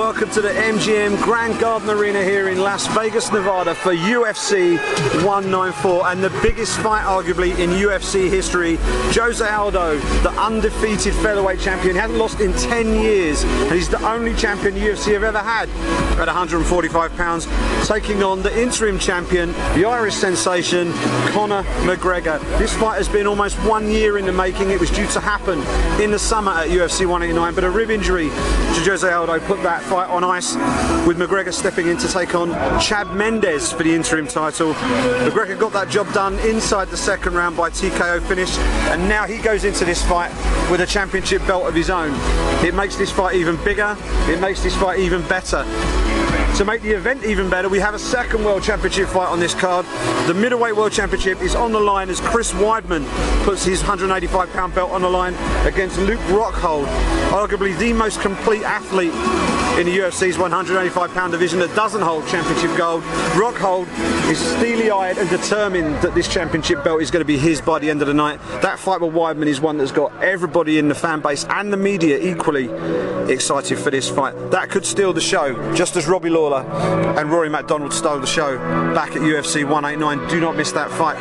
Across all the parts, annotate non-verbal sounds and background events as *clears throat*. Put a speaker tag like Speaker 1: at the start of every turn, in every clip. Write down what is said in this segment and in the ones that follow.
Speaker 1: welcome to the MGM Grand Garden Arena here in Las Vegas, Nevada for UFC 194 and the biggest fight arguably in UFC history. Jose Aldo, the undefeated featherweight champion, hasn't lost in 10 years and he's the only champion the UFC have ever had at 145 pounds, taking on the interim champion, the Irish sensation, Conor McGregor. This fight has been almost one year in the making. It was due to happen in the summer at UFC 189, but a rib injury to Jose Aldo put that fight on ice with McGregor stepping in to take on Chad Mendes for the interim title. McGregor got that job done inside the second round by TKO finish and now he goes into this fight with a championship belt of his own. It makes this fight even bigger, it makes this fight even better. To make the event even better, we have a second World Championship fight on this card. The Middleweight World Championship is on the line as Chris Weidman puts his 185 pound belt on the line against Luke Rockhold, arguably the most complete athlete in the UFC's 185 pound division that doesn't hold championship gold. Rockhold is steely-eyed and determined that this championship belt is going to be his by the end of the night. That fight with Weidman is one that's got everybody in the fan base and the media equally excited for this fight. That could steal the show, just as Robbie Lawler and Rory MacDonald stole the show back at UFC 189. Do not miss that fight.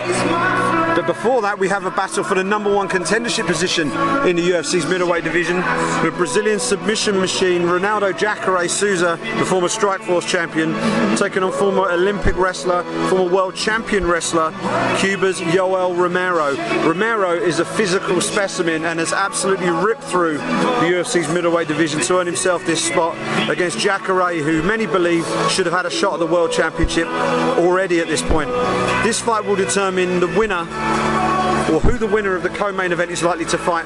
Speaker 1: But before that, we have a battle for the number one contendership position in the UFC's middleweight division with Brazilian submission machine Ronaldo Jacare Souza, the former Strikeforce champion, taking on former Olympic wrestler, former world champion wrestler, Cuba's Yoel Romero. Romero is a physical specimen and has absolutely ripped through the UFC's middleweight division to earn himself this spot against Jacare, who many believe should have had a shot at the world championship already at this point. This fight will determine the winner or who the winner of the co-main event is likely to fight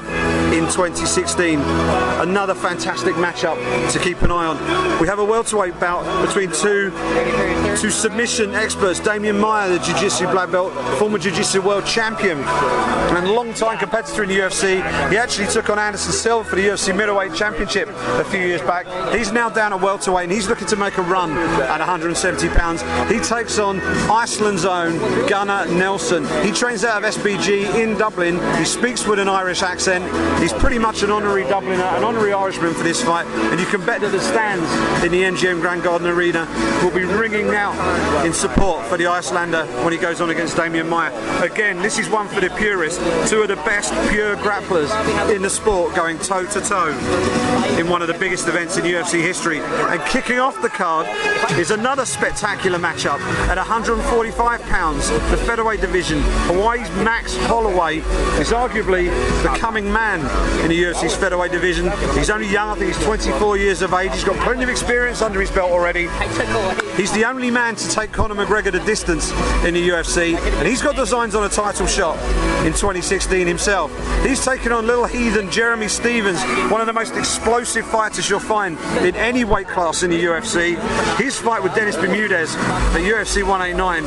Speaker 1: in 2016. Another fantastic matchup to keep an eye on. We have a welterweight bout between two two submission experts, Demian Maia, the Jiu-Jitsu black belt, former Jiu-Jitsu world champion and long-time competitor in the UFC. He actually took on Anderson Silva for the UFC middleweight championship a few years back. He's now down at welterweight and he's looking to make a run at 170 pounds. He takes on Iceland's own Gunnar Nelson. He trains out of SBG in Dublin. He speaks with an Irish accent. He's pretty much an honorary Dubliner, an honorary Irishman for this fight. And you can bet that the stands in the MGM Grand Garden Arena will be ringing out in support for the Icelander when he goes on against Demian Maia. Again, this is one for the purists. Two of the best pure grapplers in the sport going toe to toe in one of the biggest events in UFC history. And kicking off the card is another spectacular matchup at 145 pounds, the featherweight division. Hawaii's Max Holloway is arguably the coming man in the UFC's featherweight division. He's only young, I think he's 24 years of age. He's got plenty of experience under his belt already. He's the only man to take Conor McGregor the distance in the UFC, and he's got designs on a title shot in 2016 himself. He's taken on little heathen Jeremy Stephens, one of the most explosive fighters you'll find in any weight class in the UFC. His fight with Dennis Bermudez at UFC 189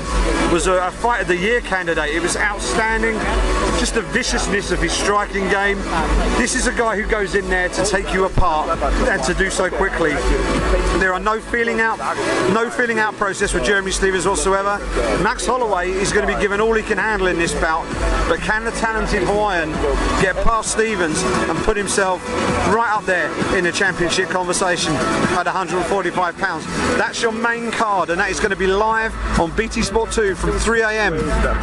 Speaker 1: was a, a fight of the year candidate. It was outstanding, just the viciousness of his striking game. This is a guy who goes in there to take you apart and to do so quickly. There are no feeling out, no feeling out process with Jeremy Stephens whatsoever. Max Holloway is going to be given all he can handle in this bout, but can the talented Hawaiian get past Stephens and put himself right up there in the championship conversation at 145 pounds? That's your main card, and that is going to be live on BT Sport 2 from 3 a.m.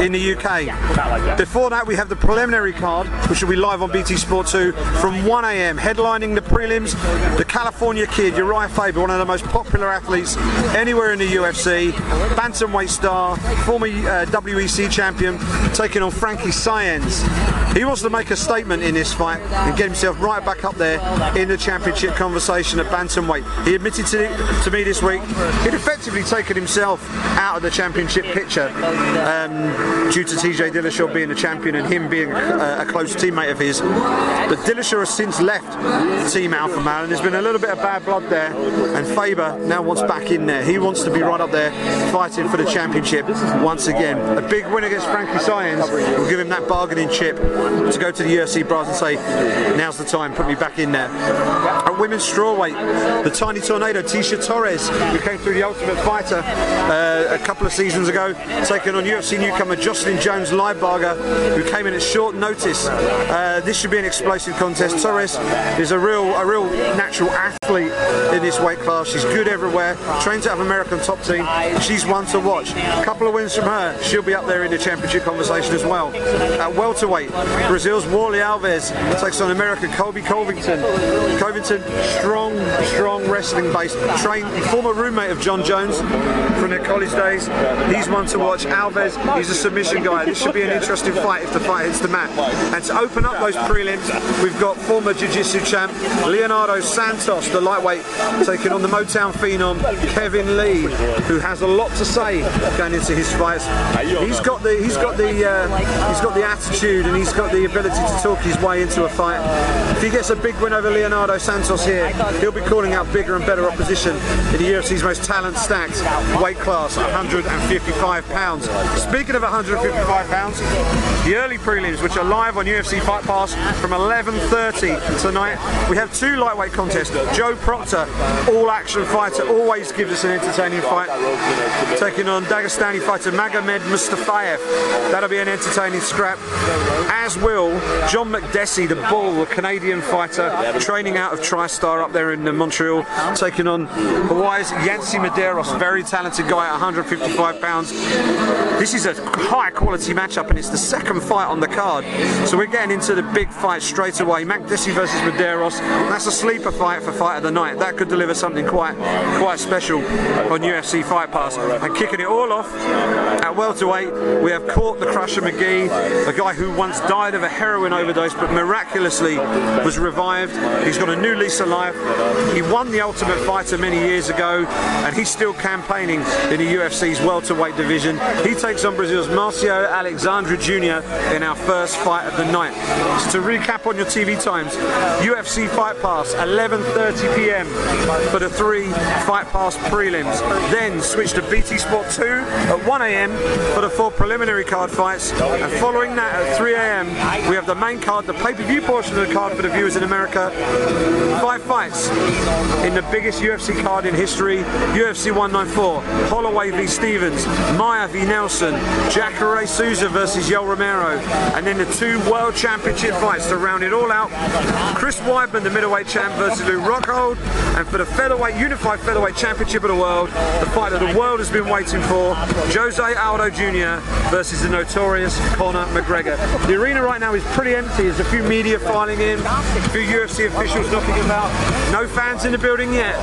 Speaker 1: in the UK. Before that, we have the preliminary card, which will be live on BT Sport 2 from 1 a.m. Headlining the prelims, the California Kid, Uriah Faber, one of the most popular athletes anywhere in the UFC, bantamweight star, former uh, WEC champion, taking on Frankie Saenz. He wants to make a statement in this fight and get himself right back up there in the championship conversation at bantamweight. He admitted to, to me this week he'd effectively taken himself out of the championship picture um, due to TJ Dillashaw being the champion and him being a, a close teammate of his. But Dillashaw has since left Team Alpha Male and there's been a little bit of bad blood there and Faber now wants back in there. He wants to be right up there fighting for the championship once again. A big win against Frankie Saenz will give him that bargaining chip to go to the UFC bras and say, now's the time, put me back in there. At women's strawweight, the tiny tornado, Tecia Torres, who came through the Ultimate Fighter uh, a couple of seasons ago, taking on UFC newcomer Jocelyn Jones-Lybarger, who came in at short notice. Uh, this should be an explosive contest. Torres is a real, a real natural athlete in this weight class. She's good everywhere. Trains out of American top team. She's one to watch. A couple of wins from her. She'll be up there in the championship conversation as well. At welterweight, Brazil's Warlley Alves takes on American Colby Covington. Covington, strong, strong wrestling base. Trained, former roommate of Jon Jones from their college days. He's one to watch. Alves, he's a submission guy. This should be an interesting fight if the fight hits the mat. And to open up those prelims, we've got former Jiu-Jitsu champ Leonardo Santos, the lightweight, taking on the Motown phenom Kevin Lee, who has a lot to say going into his fights. He's got the he's got the uh, he's got the attitude and he's got the ability to talk his way into a fight. If he gets a big win over Leonardo Santos here, he'll be calling out bigger and better opposition in the UFC's most talent-stacked weight class, 155 pounds. Speaking of 155 pounds, the early prelims, which are live on UFC Fight Pass from 11:30 tonight, we have two lightweight contests. Joe Proctor, all-action fighter, always gives us an entertaining fight, taking on Dagestani fighter Magomed Mustafayev. That'll be an entertaining scrap. As will John Makdessi, the Bull, the Canadian fighter, training out of TriStar up there in uh, Montreal, taking on Hawaii's Yancy Medeiros, very talented guy at 155 pounds. This is a high quality matchup and it's the second fight on the card. So we're getting into the big fight straight away. Makdessi versus Medeiros. That's a sleeper fight for fight of the night. That could deliver something quite quite special on UFC Fight Pass. And kicking it all off at welterweight, we have Court the Crusher McGee, a guy who once died of a heroin overdose but miraculously was revived. He's got a new lease of life. He won the Ultimate Fighter many years ago and he's still campaigning in the UFC's welterweight division. He takes on Brazil's Marcio Alexandre Jr. in our first fight of the night. So to recap on your TV times, UFC Fight Pass 11:30 p.m. for the three Fight Pass prelims. Then switch to BT Sport 2 at 1 a.m. for the four preliminary card fights, and following that at 3 a.m. we have the main card, the pay-per-view portion of the card for the viewers in America. Five fights in the biggest UFC card in history, UFC 194, Holloway v Stephens, Maia v Nelson, Jacare Souza versus Yoel Romero, and then the two World Championship fights to round it all out. Chris Weidman, the middleweight champ, versus Luke Rockhold, and for the featherweight, unified featherweight championship of the world, the fight that the world has been waiting for, Jose Aldo Jr. versus the notorious Conor McGregor. The arena right now is pretty empty. There's a few media filing in, a few UFC officials knocking about. No fans in the building yet.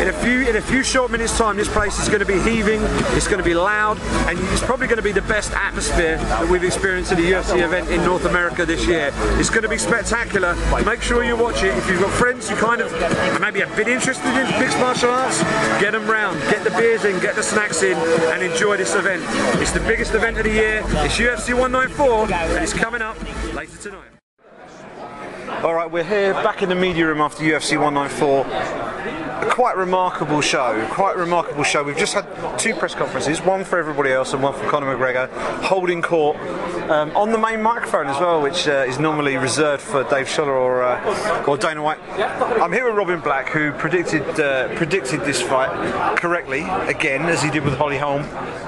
Speaker 1: In a few in a few short minutes time, this place is going to be heaving. It's going to be loud, and it's probably going to be the best atmosphere that we've experienced at a UFC event in North America this year. It's going to be spectacular. Make sure you watch it. If you've got friends who kind of maybe a bit interested in mixed martial arts, get them round, get the beers in, get the snacks in, and enjoy this event. It's the biggest event of the year. It's UFC 194, and it's coming up later tonight. All right, we're here back in the media room after UFC 194 a quite remarkable show. Quite remarkable show. We've just had two press conferences, one for everybody else and one for Conor McGregor, holding court um, on the main microphone as well, which uh, is normally reserved for Dave Sholler or uh, or Dana White. I'm here with Robin Black, who predicted uh, predicted this fight correctly again, as he did with Holly Holm.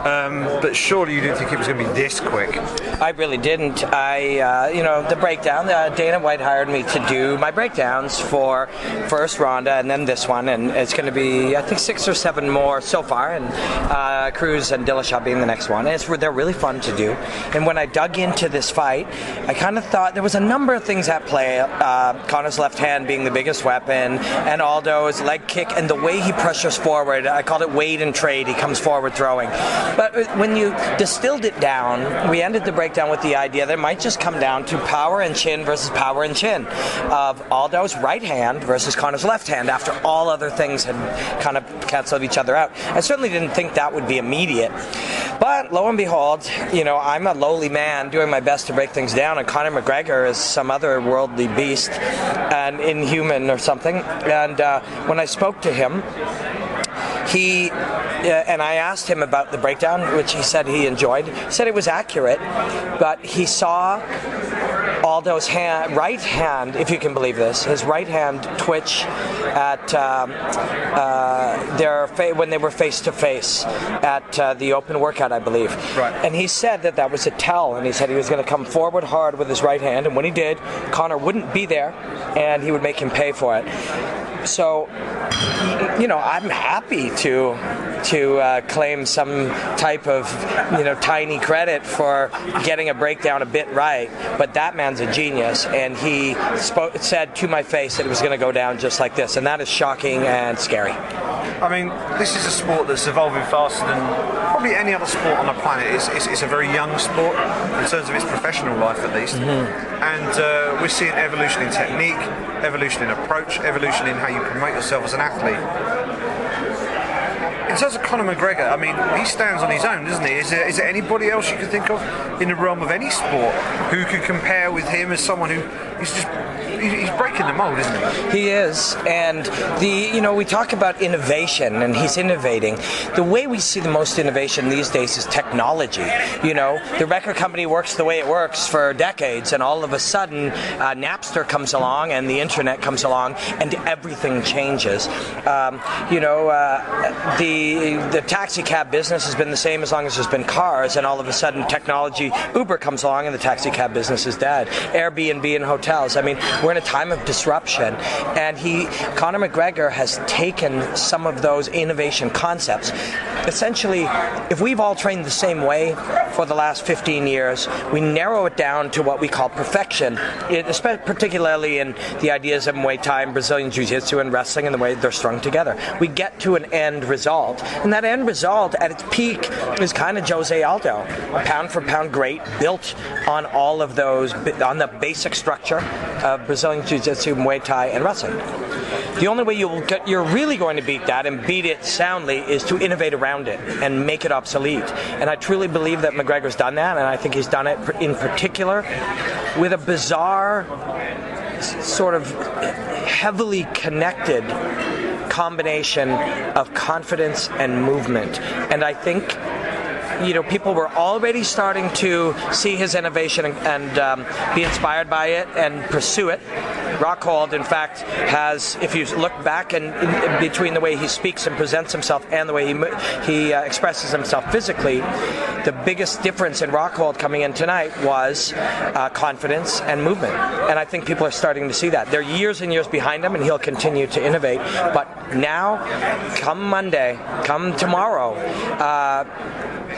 Speaker 1: Um, but surely you didn't think it was going to be this quick.
Speaker 2: I really didn't. I, uh, you know, the breakdown. Uh, Dana White hired me to do my breakdowns for first Ronda and then this one, and it's going to be I think six or seven more so far, and uh, Cruz and Dillashaw being the next one. And it's they're really fun to do. And when I dug into this fight, I kind of thought there was a number of things at play. Uh, Conor's left hand being the biggest weapon, and Aldo's leg kick and the way he pressures forward. I called it wade and trade. He comes forward throwing. But uh, when you distilled it down, we ended the breakdown with the idea that it might just come down to power and chin versus power and chin of Aldo's right hand versus Conor's left hand after all other things had kind of canceled each other out. I certainly didn't think that would be immediate. But lo and behold, you know, I'm a lowly man doing my best to break things down, and Conor McGregor is some other worldly beast and inhuman or something. And uh, when I spoke to him, he uh, and I asked him about the breakdown, which he said he enjoyed. He said it was accurate, but he saw Aldo's hand, right hand, if you can believe this, his right hand twitch at um, uh, their fa- when they were face to face at uh, the open workout, I believe.
Speaker 1: Right.
Speaker 2: And he said that that was a tell, and he said he was going to come forward hard with his right hand, and when he did, Conor wouldn't be there, and he would make him pay for it. So, you know, I'm happy to to uh, claim some type of you know tiny credit for getting a breakdown a bit right, but that man's a genius, and he spoke, said to my face that it was going to go down just like this, and that is shocking and scary.
Speaker 1: I mean, this is a sport that's evolving faster than probably any other sport on the planet. It's, it's, it's a very young sport in terms of its professional life, at least. And uh, we're seeing evolution in technique, evolution in approach, evolution in how you promote yourself as an athlete. In terms of Conor McGregor, I mean, he stands on his own, doesn't he? Is there, is there anybody else you could think of in the realm of any sport who could compare with him as someone who is just he's breaking the mold, isn't he?
Speaker 2: He is, and the you know we talk about innovation, and he's innovating. The way we see the most innovation these days is technology. You know, the record company works the way it works for decades, and all of a sudden, uh, Napster comes along, and the internet comes along, and everything changes. Um, you know, uh, the the taxi cab business has been the same as long as there's been cars, and all of a sudden, technology, Uber comes along, and the taxi cab business is dead. Airbnb and hotels. I mean, we're in a time of disruption, and he, Conor McGregor, has taken some of those innovation concepts. Essentially, if we've all trained the same way for the last 15 years, we narrow it down to what we call perfection, it, particularly in the ideas of Muay Thai and Brazilian Jiu Jitsu and wrestling and the way they're strung together. We get to an end result, and that end result at its peak is kind of Jose Aldo, pound for pound great, built on all of those, on the basic structure of Brazilian Jiu Jitsu, Muay Thai, and wrestling. The only way you'll get, you're really going to beat that and beat it soundly is to innovate around it and make it obsolete. And I truly believe that McGregor's done that, and I think he's done it in particular with a bizarre, sort of heavily connected combination of confidence and movement. And I think you know, people were already starting to see his innovation and, and um, be inspired by it and pursue it. Rockhold, in fact, has, if you look back and between the way he speaks and presents himself and the way he he uh, expresses himself physically, the biggest difference in Rockhold coming in tonight was uh, confidence and movement. And I think people are starting to see that. They're years and years behind him, and he'll continue to innovate. But now, come Monday, come tomorrow. Uh,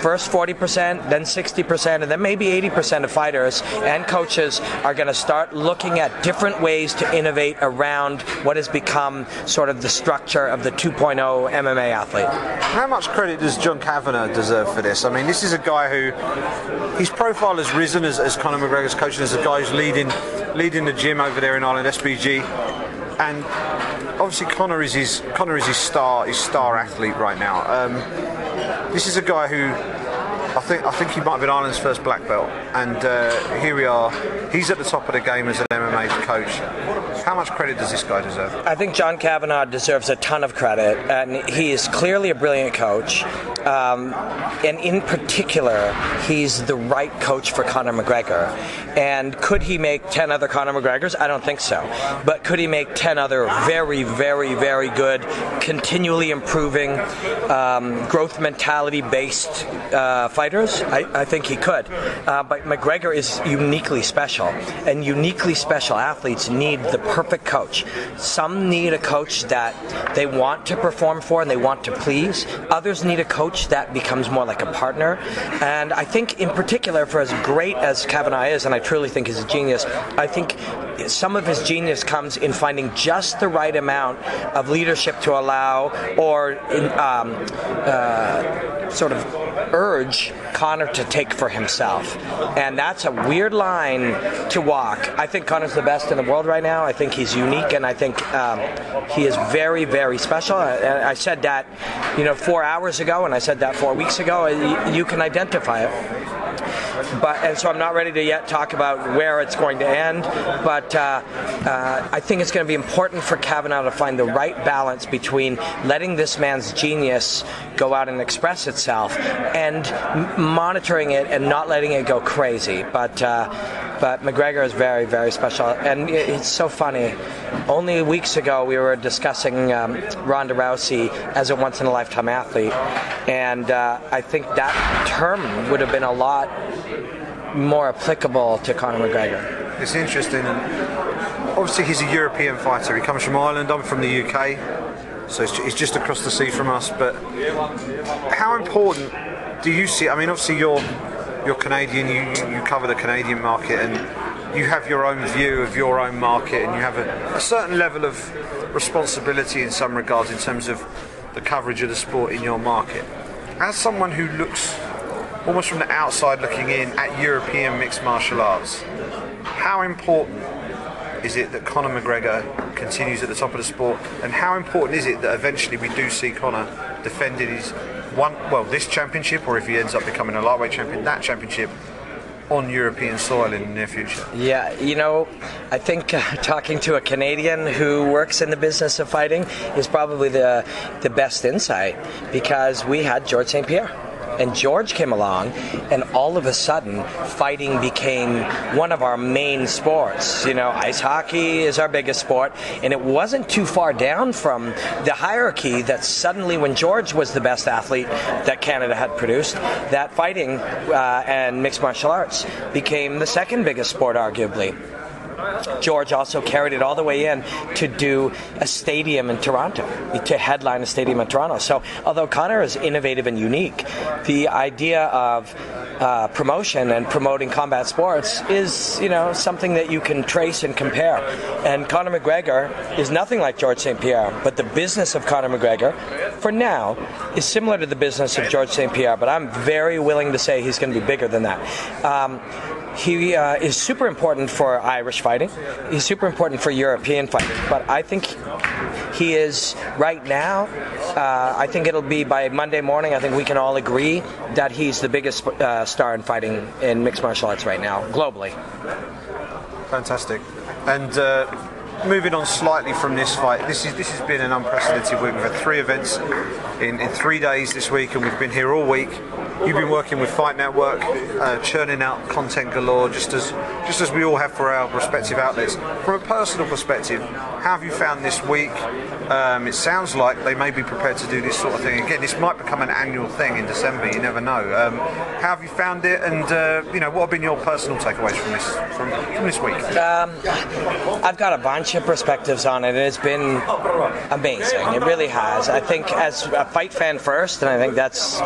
Speaker 2: first 40%, then 60%, and then maybe 80% of fighters and coaches are going to start looking at different ways to innovate around what has become sort of the structure of the 2.0 MMA athlete.
Speaker 1: How much credit does John Kavanagh deserve for this? I mean, this is a guy who his profile has risen as, as Conor McGregor's coach and as a guy who's leading leading the gym over there in Ireland, SBG, and obviously Conor is his Conor is his star his star athlete right now. Um, this is a guy who I think I think he might have been Ireland's first black belt, and uh, here we are. He's at the top of the game as an MMA coach. How much credit does this guy deserve?
Speaker 2: I think John Kavanagh deserves a ton of credit, and he is clearly a brilliant coach. Um, and in particular, he's the right coach for Conor McGregor. And could he make 10 other Conor McGregors? I don't think so. But could he make 10 other very, very, very good, continually improving, um, growth mentality based uh, fighters? I, I think he could. Uh, but McGregor is uniquely special, and uniquely special athletes need the perfect coach. Some need a coach that they want to perform for and they want to please. Others need a coach that becomes more like a partner. And I think, in particular, for as great as Kavanagh is, and I truly think he's a genius, I think some of his genius comes in finding just the right amount of leadership to allow or in, um, uh, sort of urge Conor to take for himself. And that's a weird line to walk. I think Conor's the best in the world right now. I think he's unique, and I think um, he is very, very special. I said that, you know, four hours ago, and I said that four weeks ago. You can identify it but and so I'm not ready to yet talk about where it's going to end. But uh, uh, I think it's going to be important for Kavanagh to find the right balance between letting this man's genius go out and express itself and monitoring it and not letting it go crazy. But uh, but McGregor is very, very special, and it's so funny. Only weeks ago, we were discussing um, Ronda Rousey as a once-in-a-lifetime athlete, and uh, I think that term would have been a lot more applicable to Conor McGregor.
Speaker 1: It's interesting. Obviously, he's a European fighter. He comes from Ireland. I'm from the UK, so he's just across the sea from us. But how important do you see? I mean, obviously, you're you're Canadian. You you cover the Canadian market, and you have your own view of your own market, and you have a, a certain level of responsibility in some regards in terms of the coverage of the sport in your market. As someone who looks almost from the outside looking in at European mixed martial arts, how important is it that Conor McGregor continues at the top of the sport, and how important is it that eventually we do see Conor defending his one, well, this championship, or if he ends up becoming a lightweight champion, that championship on European soil in the near future?
Speaker 2: Yeah, you know, I think uh, *laughs* talking to a Canadian who works in the business of fighting is probably the the best insight because we had George St. Pierre and George came along, and all of a sudden, fighting became one of our main sports. You know, ice hockey is our biggest sport, and it wasn't too far down from the hierarchy that suddenly, when George was the best athlete that Canada had produced, that fighting uh, and mixed martial arts became the second biggest sport, arguably. George also carried it all the way in to do a stadium in Toronto, to headline a stadium in Toronto. So, although Conor is innovative and unique, the idea of uh, promotion and promoting combat sports is, you know, something that you can trace and compare. And Conor McGregor is nothing like George St. Pierre, but the business of Conor McGregor, for now, is similar to the business of George St. Pierre. But I'm very willing to say he's going to be bigger than that. Um, he uh, is super important for Irish fighting. He's super important for European fighting. But I think he is right now. Uh, I think it'll be by Monday morning. I think we can all agree that he's the biggest uh, star in fighting in mixed martial arts right now, globally.
Speaker 1: Fantastic. And uh, moving on slightly from this fight, this is this has been an unprecedented week. We've had three events in, in three days this week, and we've been here all week. You've been working with Fight Network, uh, churning out content galore, just as just as we all have for our respective outlets. From a personal perspective, how have you found this week? Um, it sounds like they may be prepared to do this sort of thing again. This might become an annual thing in December. You never know. Um, how have you found it? And uh, you know, what have been your personal takeaways from this from, from this week?
Speaker 2: Um, I've got a bunch of perspectives on it. It's been amazing. It really has. I think as a fight fan first, and I think that's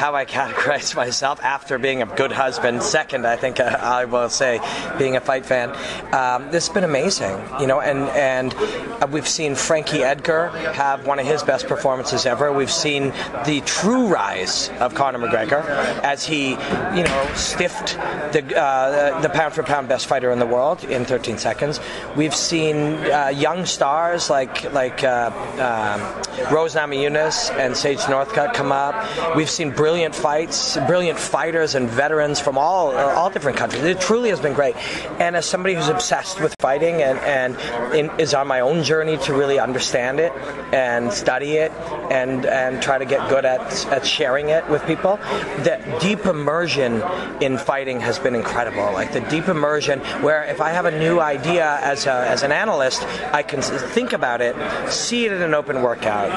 Speaker 2: how I categorize *laughs* myself after being a good husband. Second, I think uh, I will say being a fight fan. Um, this has been amazing, you know, and and uh, we've seen Frankie Edgar have one of his best performances ever. We've seen the true rise of Conor McGregor as he, you know, stiffed the uh, the pound for pound best fighter in the world in 13 seconds. We've seen uh, young stars like like uh, um, Rose Namajunas and Sage Northcutt come up. We've seen brilliant fights, brilliant fighters and veterans from all uh, all different countries. It truly has been great. And as somebody who's obsessed with fighting and and in, is on my own journey to really understand it and study it and and try to get good at at sharing it with people, the deep immersion in fighting has been incredible. Like the deep immersion where if I have a new idea as a, as an analyst, I can think about it, see it in an open workout,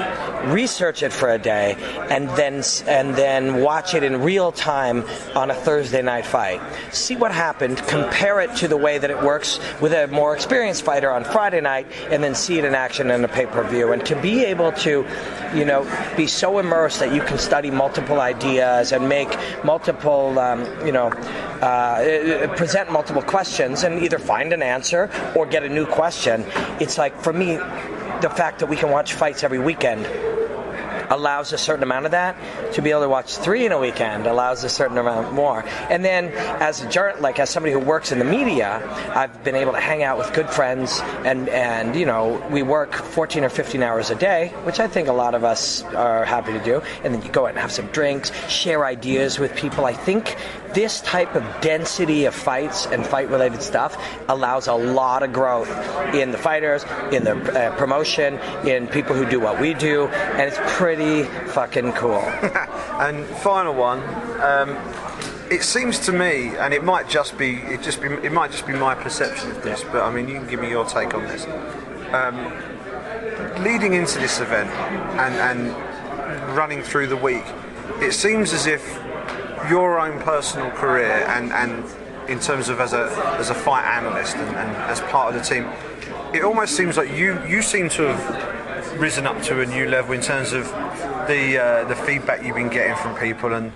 Speaker 2: research it for a day, and then and then watch it in real time on a Thursday night fight. See what happened, compare it to the way that it works with a more experienced fighter on Friday night, and then see it in action in a pay-per-view. And to be able to, you know, be so immersed that you can study multiple ideas and make multiple, um, you know, uh, present multiple questions and either find an answer or get a new question. It's like for me, the fact that we can watch fights every weekend allows a certain amount of that. To be able to watch three in a weekend allows a certain amount more. And then as a journal, like as somebody who works in the media, I've been able to hang out with good friends, and and you know we work 14 or 15 hours a day, which I think a lot of us are happy to do. And then you go out and have some drinks, share ideas with people. I think this type of density of fights and fight related stuff allows a lot of growth in the fighters, in the uh, promotion, in people who do what we do, and it's pretty fucking cool. *laughs*
Speaker 1: and final one. Um, it seems to me, and it might just be it just be it might just be my perception of this, but I mean, you can give me your take on this. Um, leading into this event and, and running through the week, it seems as if your own personal career and, and in terms of as a as a fight analyst and, and as part of the team, it almost seems like you you seem to have risen up to a new level in terms of the uh, the feedback you've been getting from people and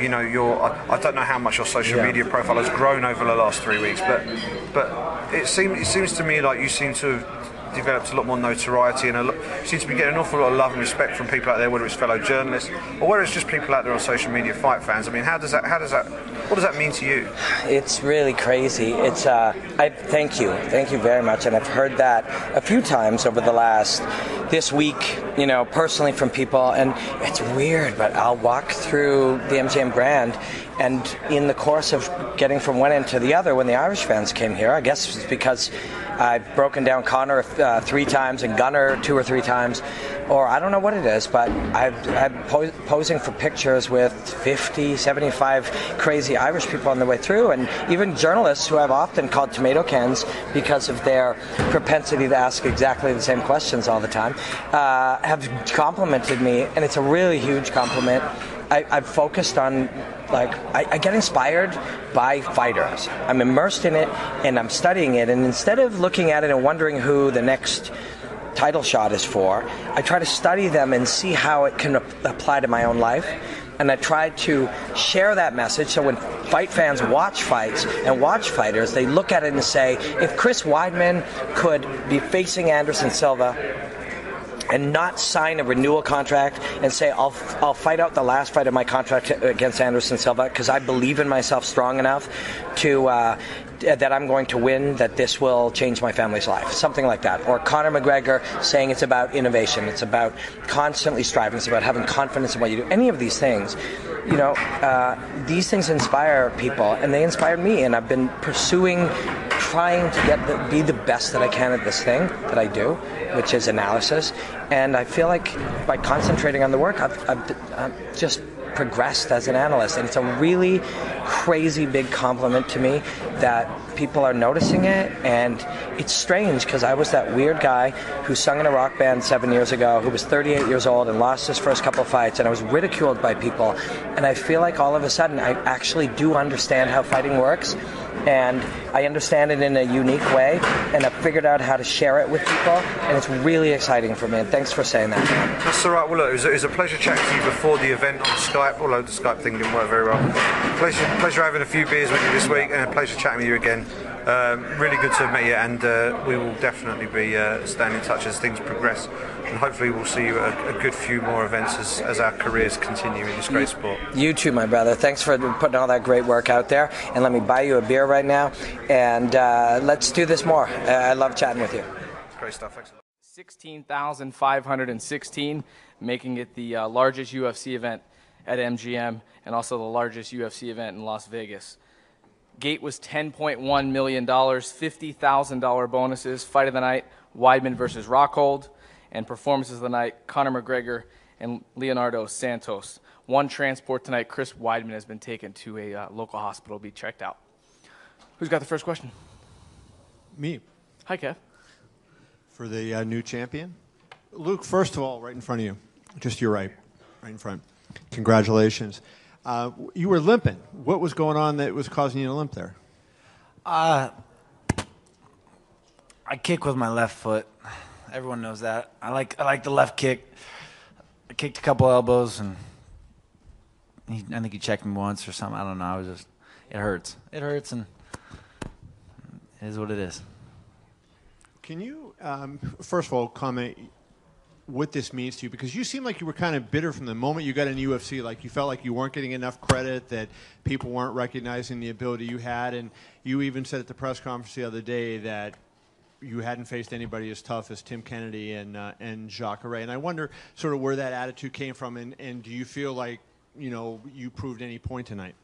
Speaker 1: you know your I, I don't know how much your social
Speaker 3: Yeah.
Speaker 1: media profile has grown over the last three weeks but but it seems it seems to me like you seem to have developed a lot more notoriety and a lot, you seem to be getting an awful lot of love and respect from people out there whether it's fellow journalists or whether it's just people out there on social media fight fans I mean how does that how does that what does that mean to you
Speaker 2: It's really crazy. It's uh, I thank you, thank you very much, and I've heard that a few times over the last this week. You know, personally from people, and it's weird, but I'll walk through the MGM Grand, and in the course of getting from one end to the other, when the Irish fans came here, I guess it's because I've broken down Conor uh, three times and Gunnar two or three times, or I don't know what it is, but I've, I'm po- posing for pictures with 50, 75 crazy Irish people on the way through, and even journalists who I've often called tomato cans because of their propensity to ask exactly the same questions all the time, uh, have complimented me, and it's a really huge compliment. I, I've focused on like I, I get inspired by fighters. I'm immersed in it and I'm studying it. And instead of looking at it and wondering who the next title shot is for, I try to study them and see how it can ap- apply to my own life. And I try to share that message so when fight fans watch fights and watch fighters, they look at it and say, if Chris Weidman could be facing Anderson Silva and not sign a renewal contract and say I'll I'll fight out the last fight of my contract against Anderson Silva because I believe in myself strong enough to. Uh, that I'm going to win, that this will change my family's life, something like that. Or Conor McGregor saying it's about innovation, it's about constantly striving, it's about having confidence in what you do. Any of these things, you know, uh, these things inspire people, and they inspired me, and I've been pursuing, trying to get the, be the best that I can at this thing that I do, which is analysis. And I feel like by concentrating on the work, I've, I've, I've just progressed as an analyst, and it's a really crazy big compliment to me that people are noticing it. And it's strange because I was that weird guy who sung in a rock band seven years ago, who was 38 years old and lost his first couple fights, and I was ridiculed by people. And I feel like all of a sudden I actually do understand how fighting works. And I understand it in a unique way, and I've figured out how to share it with people, and it's really exciting for me. And thanks for saying that.
Speaker 1: That's all right. Well, look, it was, it was a pleasure chatting to you before the event on Skype, although the Skype thing didn't work very well. Pleasure, pleasure having a few beers with you this week, and a pleasure chatting with you again. Um, really good to meet you, and uh, we will definitely be uh, staying in touch as things progress. And hopefully, we'll see you at a, a good few more events as, as our careers continue in this great sport.
Speaker 2: You too, my brother. Thanks for putting all that great work out there. And let me buy you a beer right now. And uh, let's do this more. Uh, I love chatting with you.
Speaker 1: Great stuff. Thanks
Speaker 3: 16,516, making it the uh, largest UFC event at MGM and also the largest UFC event in Las Vegas. Gate was $10.1 million, $50,000 bonuses. Fight of the night, Weidman versus Rockhold. And performances of the night, Conor McGregor and Leonardo Santos. One transport tonight, Chris Weidman has been taken to a uh, local hospital to be checked out. Who's got the first question?
Speaker 4: Me
Speaker 3: Hi, Kev.
Speaker 4: for the uh, new champion. Luke, first of all, right in front of you, just your right, right in front. Congratulations. Uh, you were limping. What was going on that was causing you to limp there?
Speaker 5: I kick with my left foot. Everyone knows that. I like I like the left kick. I kicked a couple elbows and he, I think he checked me once or something. I don't know. I was just it hurts. It hurts and it is what it is.
Speaker 4: Can you, um, first of all, comment what this means to you? Because you seem like you were kind of bitter from the moment you got in UFC. Like you felt like you weren't getting enough credit, that people weren't recognizing the ability you had, and you even said at the press conference the other day that you hadn't faced anybody as tough as Tim Kennedy and uh, and Jacare. And I wonder sort of where that attitude came from, and, and do you feel like you know you proved any point tonight?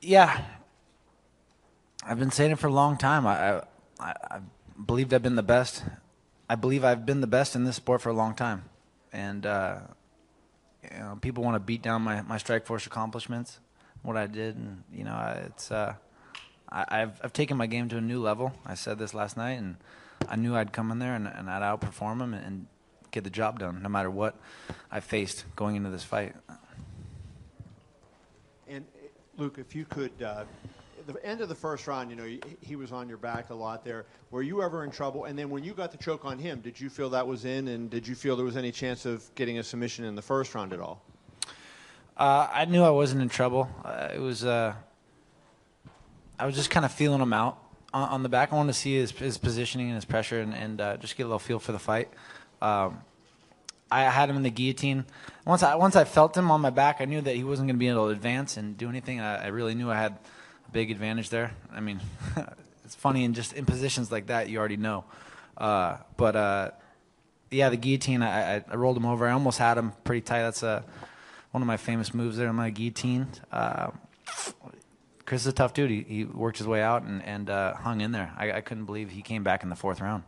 Speaker 5: Yeah. I've been saying it for a long time. I, I, I believed I've been the best. I believe I've been the best in this sport for a long time. And uh, you know, people want to beat down my, my Strikeforce accomplishments, what I did, and you know, it's uh, I, have I've taken my game to a new level. I said this last night, and I knew I'd come in there and, and I'd outperform them and, and get the job done, no matter what I faced going into this fight.
Speaker 4: And Luke, if you could, uh, the end of the first round, you know, he, he, was on your back a lot there. Were you ever in trouble? And then when you got the choke on him, did you feel that was in? And did you feel there was any chance of getting a submission in the first round at all?
Speaker 5: Uh, I knew I wasn't in trouble. Uh, it was, uh, I was just kind of feeling him out on, on, the back. I wanted to see his, his positioning and his pressure, and, and uh, just get a little feel for the fight. Um, I had him in the guillotine. Once I once I felt him on my back, I knew that he wasn't going to be able to advance and do anything. I, I really knew I had big advantage there. I mean, *laughs* it's funny and just in positions like that, you already know. Uh, but uh, yeah, the guillotine, I, I, I, rolled him over. I almost had him pretty tight. That's a, uh, one of my famous moves there on my guillotine. Uh, Chris is a tough dude. He, he worked his way out and, and uh, hung in there. I, I couldn't believe he came back in the fourth round.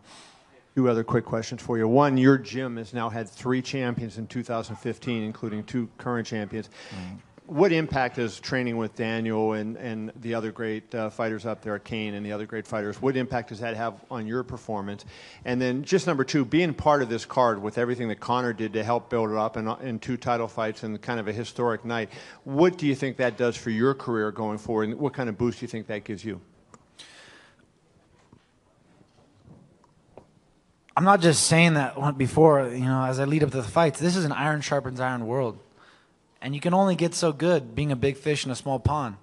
Speaker 4: Two other quick questions for you. One, your gym has now had three champions in 2015, including two current champions. Mm. What impact is training with Daniel and, and the other great uh, fighters up there, Cain and the other great fighters, what impact does that have on your performance? And then just number two, being part of this card with everything that Conor did to help build it up in, in two title fights and kind of a historic night, what do you think that does for your career going forward? And what kind of boost do you think that gives you?
Speaker 5: I'm not just saying that before, you know, as I lead up to the fights. This is an iron sharpens iron world. And you can only get so good being a big fish in a small pond.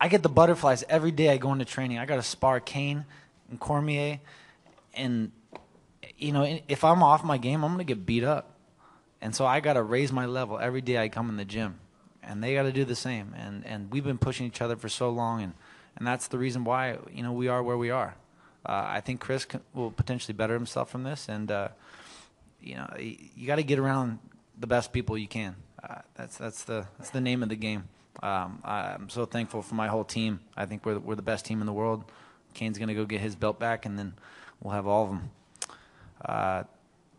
Speaker 5: I get the butterflies every day I go into training. I got to spar Cain and Cormier. And, you know, if I'm off my game, I'm going to get beat up. And so I got to raise my level every day I come in the gym. And they got to do the same. And, and we've been pushing each other for so long. And, and that's the reason why, you know, we are where we are uh, I think Chris can, will potentially better himself from this, and uh, you know you got to get around the best people you can. That's that's the that's the name of the game. Um, I'm so thankful for my whole team. I think we're we're the best team in the world. Cain's gonna go get his belt back, and then we'll have all of them. Uh,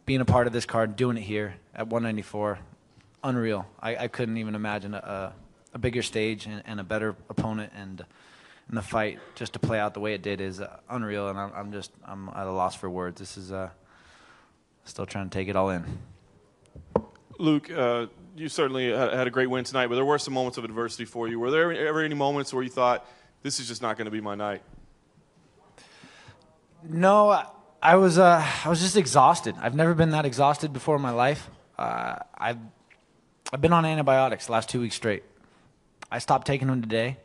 Speaker 5: being a part of this card, doing it here at 194, unreal. I, I couldn't even imagine a, a bigger stage and, and a better opponent and in the fight just to play out the way it did is uh, unreal, and I'm, I'm, just I'm at a loss for words. This is uh, still trying to take it all in.
Speaker 6: Luke, uh, you certainly had a great win tonight, but there were some moments of adversity for you. Were there ever any moments where you thought this is just not going to be my night?
Speaker 5: No, I was uh, I was just exhausted. I've never been that exhausted before in my life. Uh, I've I've been on antibiotics last two weeks straight. I stopped taking them today.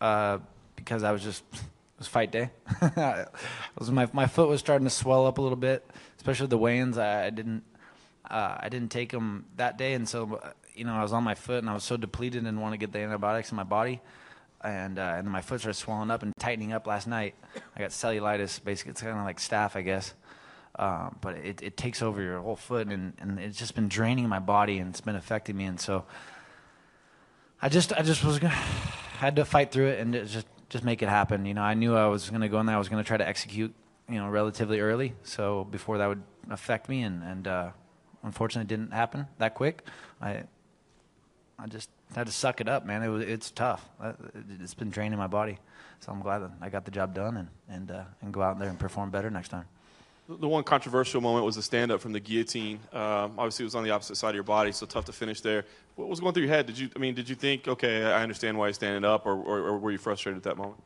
Speaker 5: Uh, because I was just *laughs* it was fight day. *laughs* was my my foot was starting to swell up a little bit, especially the weigh-ins. I, I didn't uh, I didn't take them that day, and so you know I was on my foot and I was so depleted and want to get the antibiotics in my body, and uh, and my foot started swelling up and tightening up last night. I got cellulitis, basically it's kind of like staph, I guess. Um, but it, it takes over your whole foot and, and it's just been draining my body and it's been affecting me and so I just I just was gonna *sighs* had to fight through it and just just make it happen. You know, I knew I was going to go in there. I was going to try to execute, you know, relatively early. So before that would affect me, and and uh, unfortunately, it didn't happen that quick. I I just had to suck it up, man. It was it's tough. It's been draining my body. So I'm glad that I got the job done and and uh, and go out there and perform better next time.
Speaker 6: The one controversial moment was the stand up from the guillotine. Um, obviously, it was on the opposite side of your body, so tough to finish there. What was going through your head? Did you, I mean, did you think, okay, I understand why he's standing up, or, or, or were you frustrated at that moment?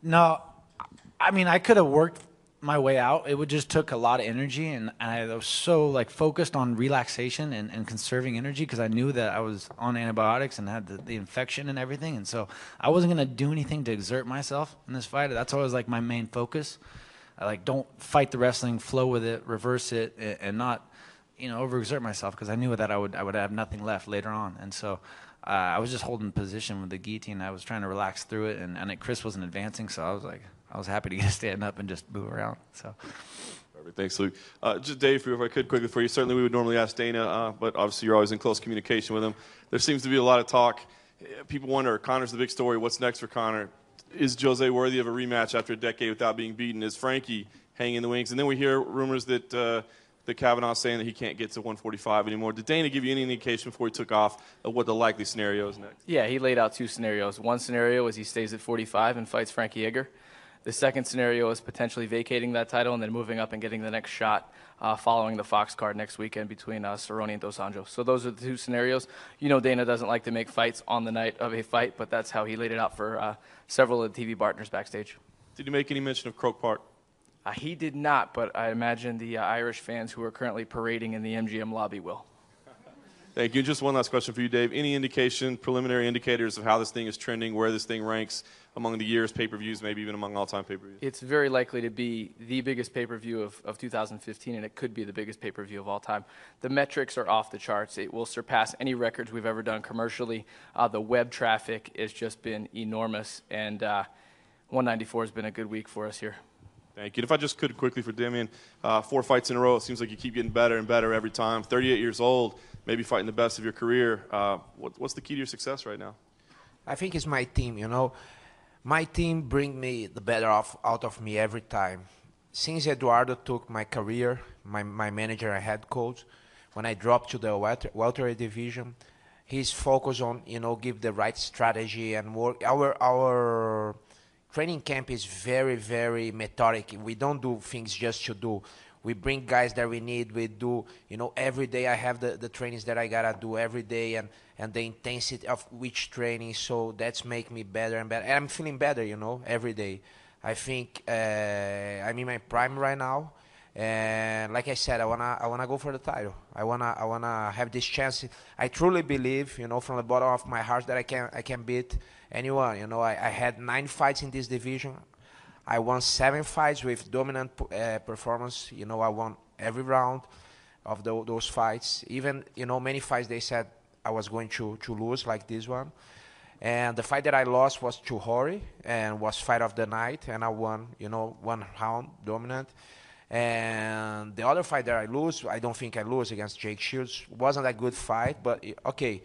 Speaker 5: No, I mean, I could have worked my way out. It would just took a lot of energy, and I was so like focused on relaxation and, and conserving energy because I knew that I was on antibiotics and had the, the infection and everything, and so I wasn't gonna do anything to exert myself in this fight. That's always like my main focus. I like don't fight the wrestling, flow with it, reverse it, and not you know overexert myself because I knew that I would I would have nothing left later on, and so. Uh, I was just holding position with the guillotine. I was trying to relax through it, and, and it, Chris wasn't advancing, so I was like, I was happy to get stand up and just move around. So.
Speaker 6: Perfect. Thanks, Luke. Uh, just Dave, if I could quickly for you, certainly we would normally ask Dana, uh, but obviously you're always in close communication with him. There seems to be a lot of talk. People wonder, Conor's the big story. What's next for Conor? is Jose worthy of a rematch after a decade without being beaten? Is Frankie hanging in the wings? And then we hear rumors that uh, that Kavanagh's saying that he can't get to 145 anymore. Did Dana give you any indication before he took off of what the likely scenario is next?
Speaker 3: Yeah, he laid out two scenarios. One scenario is he stays at 45 and fights Frankie Edgar. The second scenario is potentially vacating that title and then moving up and getting the next shot uh, following the Fox card next weekend between uh, Cerrone and Dos Anjos. So those are the two scenarios. You know, Dana doesn't like to make fights on the night of a fight, but that's how he laid it out for uh, several of the TV partners backstage.
Speaker 6: Did he make any mention of Croke Park?
Speaker 3: Uh, he did not, but I imagine the uh, Irish fans who are currently parading in the MGM lobby will.
Speaker 6: Thank you. Just one last question for you, Dave. Any indication, preliminary indicators of how this thing is trending, where this thing ranks among the year's pay per views, maybe even among all time pay per views?
Speaker 3: It's very likely to be the biggest pay per view of, of 2015, and it could be the biggest pay per view of all time. The metrics are off the charts. It will surpass any records we've ever done commercially. Uh, the web traffic has just been enormous, and uh, 194 has been a good week for us here.
Speaker 6: Thank you. And if I just could quickly for Demian, uh, four fights in a row. It seems like you keep getting better and better every time. 38 years old, maybe fighting the best of your career. Uh, what, what's the key to your success right now?
Speaker 7: I think it's my team. You know, my team bring me the better off out of me every time. Since Eduardo took my career, my, my manager and head coach, when I dropped to the welter, welterweight division, he's focused on you know give the right strategy and work. Our our training camp is very very methodic. We don't do things just to do. We bring guys that we need. We do you know every day. I have the, the trainings that I gotta do every day and and the intensity of which training. So that's make me better and better. And I'm feeling better you know every day. I think uh, I'm in my prime right now. And like I said, I wanna I wanna go for the title. I wanna I wanna have this chance. I truly believe, you know, from the bottom of my heart that I can I can beat anyone. You know, I, I had nine fights in this division. I won seven fights with dominant uh, performance. You know, I won every round of the, those fights. Even you know, many fights they said I was going to to lose, like this one. And the fight that I lost was to Rory and was fight of the night, and I won. You know, one round dominant. And the other fight that I lose, I don't think I lose against Jake Shields. wasn't a good fight, but okay,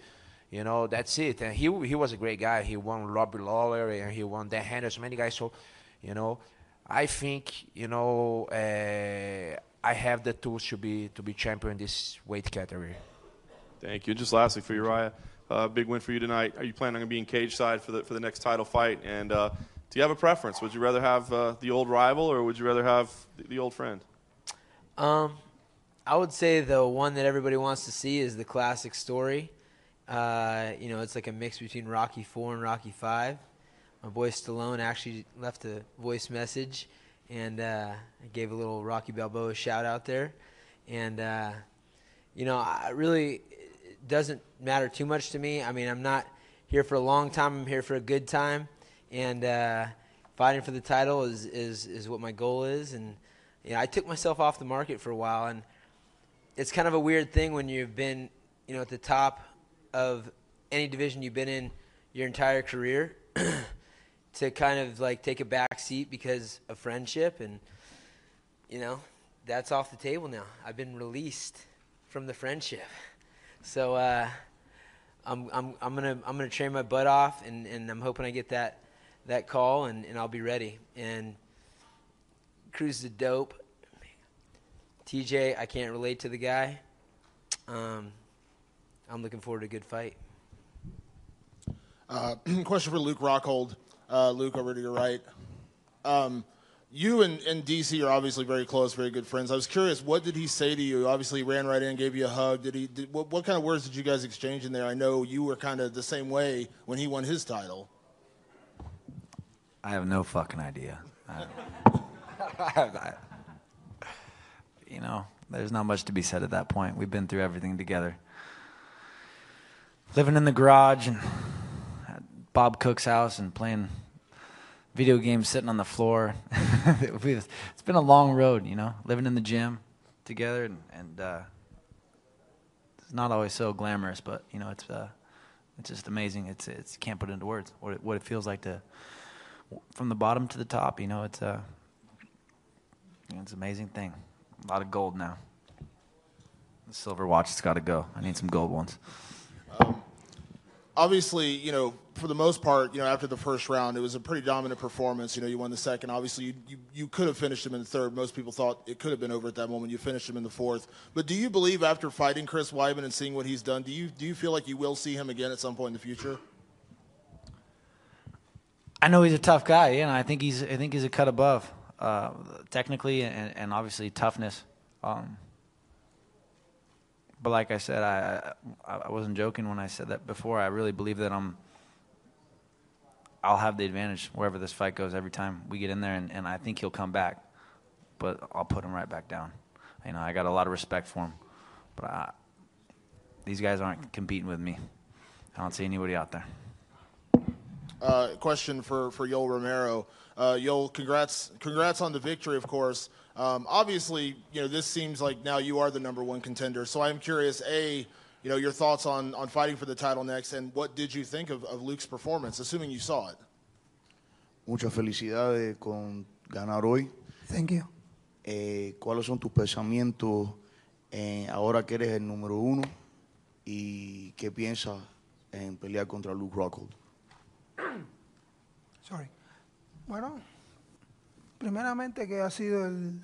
Speaker 7: you know that's it. And he he was a great guy. He won Robbie Lawler and he won Dan Henderson, many guys. So, you know, I think you know uh, I have the tools to be to be champion in this weight category.
Speaker 6: Thank you. Just lastly for Urijah, uh, big win for you tonight. Are you planning on being cage side for the for the next title fight? And uh, do you have a preference? Would you rather have uh, the old rival or would you rather have the, the old friend?
Speaker 8: Um, I would say the one that everybody wants to see is the classic story. Uh, you know, it's like a mix between Rocky Four and Rocky Five. My boy Stallone actually left a voice message, and uh, I gave a little Rocky Balboa shout out there. And uh, you know, I really it doesn't matter too much to me. I mean, I'm not here for a long time. I'm here for a good time, and uh, fighting for the title is, is is what my goal is. And you know, I took myself off the market for a while, and it's kind of a weird thing when you've been, you know, at the top of any division you've been in your entire career *clears throat* to kind of like take a back seat because of friendship and you know that's off the table now. I've been released from the friendship. So uh, I'm, I'm, I'm gonna i'm gonna train my butt off and, and i'm hoping i get that that call and, and i'll be ready. And cruz is dope. Tj i can't relate to the guy. Um, I'm looking forward to a good fight.
Speaker 9: Uh, *clears throat* question for Luke Rockhold. Uh, Luke, over to your right. Um, you and, and DC are obviously very close, very good friends. I was curious, what did he say to you? Obviously, he ran right in, gave you a hug. Did he? Did, what, what kind of words did you guys exchange in there? I know you were kind of the same way when he won his title.
Speaker 5: I have no fucking idea. *laughs* I, you know, there's not much to be said at that point. We've been through everything together. Living in the garage and at Bob Cook's house and playing video games sitting on the floor. *laughs* it's been a long road, you know, living in the gym together and, and uh, it's not always so glamorous, but you know, it's uh, it's just amazing. It's it's can't put into words what it, what it feels like to from the bottom to the top. You know, it's a it's an amazing thing. A lot of gold now. The silver watch has got to go. I need some gold ones.
Speaker 9: Um, obviously, you know, for the most part, you know, after the first round, it was a pretty dominant performance. You know, you won the second. Obviously, you, you, you could have finished him in the third. Most people thought it could have been over at that moment. You finished him in the fourth. But do you believe after fighting Chris Weidman and seeing what he's done, do you do you feel like you will see him again at some point in the future?
Speaker 5: I know he's a tough guy. You know, I think he's I think he's a cut above, uh, technically and, and obviously toughness. Um, but like I said, I, I I wasn't joking when I said that before. I really believe that I'm. I'll have the advantage wherever this fight goes every time we get in there, and, and I think he'll come back, but I'll put him right back down. You know, I got a lot of respect for him, but I, these guys aren't competing with me. I don't see anybody out there.
Speaker 9: Uh, question for, for Yoel Romero. Uh, Yoel, congrats, congrats on the victory, of course. Um, obviously, you know, this seems like now you are the number one contender. So I'm curious, A, you know, your thoughts on, on fighting for the title next, and what did you think of, of Luke's performance, assuming you saw it?
Speaker 10: Muchas felicidades con ganar hoy.
Speaker 11: Thank you.
Speaker 10: Eh, ¿Cuáles son tus pensamientos eh, ahora que eres el número uno y qué piensas en pelear contra Luke Rockhold?
Speaker 11: Sorry. Bueno, primeramente que ha sido el,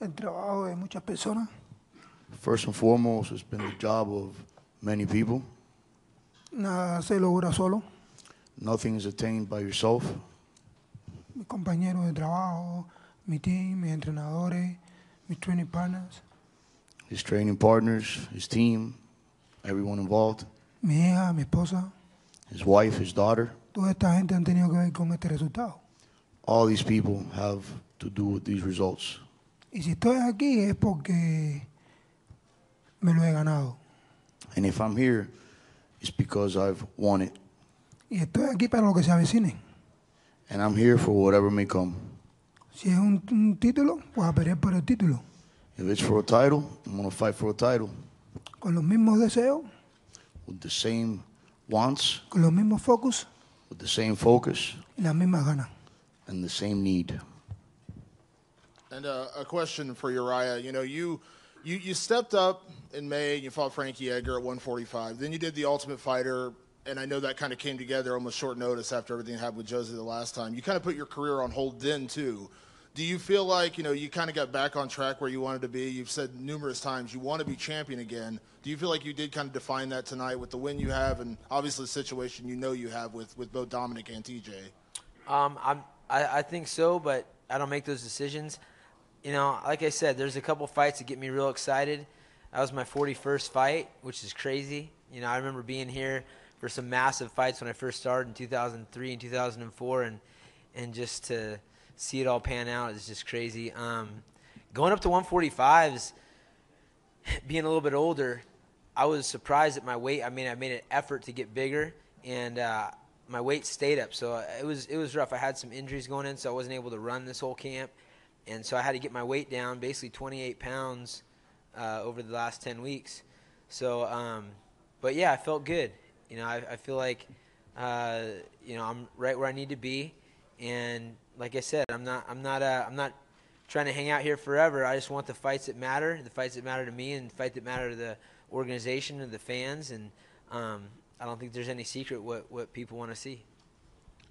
Speaker 11: el trabajo de muchas personas.
Speaker 10: First and foremost, it's been the job of many people.
Speaker 11: Nada se logra solo.
Speaker 10: Nothing is attained by yourself.
Speaker 11: Mis compañeros de trabajo, mi team, mis entrenadores, mis training partners,
Speaker 10: His training partners, his team, everyone involved,
Speaker 11: mi hija, mi esposa.
Speaker 10: his wife, his daughter.
Speaker 11: Toda esta gente han tenido que ver con este resultado.
Speaker 10: All these people have to do with these results.
Speaker 11: Y si estoy aquí es porque me lo he ganado.
Speaker 10: And if I'm here, it's because I've won it.
Speaker 11: Y estoy aquí para lo que se avecine.
Speaker 10: And I'm here for whatever may come.
Speaker 11: Si es un, un título, pues a pelear por el título.
Speaker 10: If it's for a title, I'm going to fight for a title
Speaker 11: Con los mismos deseos,
Speaker 10: with the same wants,
Speaker 11: con los mismos focus
Speaker 10: with the same focus,
Speaker 11: y las mismas ganas.
Speaker 10: And the same need.
Speaker 9: And uh, a question for Urijah. You know, you, you you stepped up in May. and You fought Frankie Edgar at 145. Then you did the Ultimate Fighter, and I know that kind of came together almost short notice after everything happened with Josie the last time. You kind of put your career on hold then too. Do you feel like you know you kind of got back on track where you wanted to be? You've said numerous times you want to be champion again. Do you feel like you did kind of define that tonight with the win you have, and obviously the situation you know you have with with both Dominick and TJ?
Speaker 8: Um, I'm, I, I think so, but I don't make those decisions. You know, like I said, there's a couple fights that get me real excited. That was my 41st fight, which is crazy. You know, I remember being here for some massive fights when I first started in 2003 and 2004, and and just to see it all pan out is just crazy. Um, going up to 145s, *laughs* being a little bit older, I was surprised at my weight. I mean, I made an effort to get bigger, and uh, my weight stayed up. So it was it was rough. I had some injuries going in, so I wasn't able to run this whole camp, and so I had to get my weight down, basically 28 pounds uh, over the last 10 weeks. So, um, but yeah, I felt good. You know, I, I feel like uh, you know I'm right where I need to be, and like I said, I'm not I'm not uh, I'm not trying to hang out here forever. I just want the fights that matter, the fights that matter to me, and the fight that matter to the organization and the fans. And um, I don't think there's any secret what what people want to see.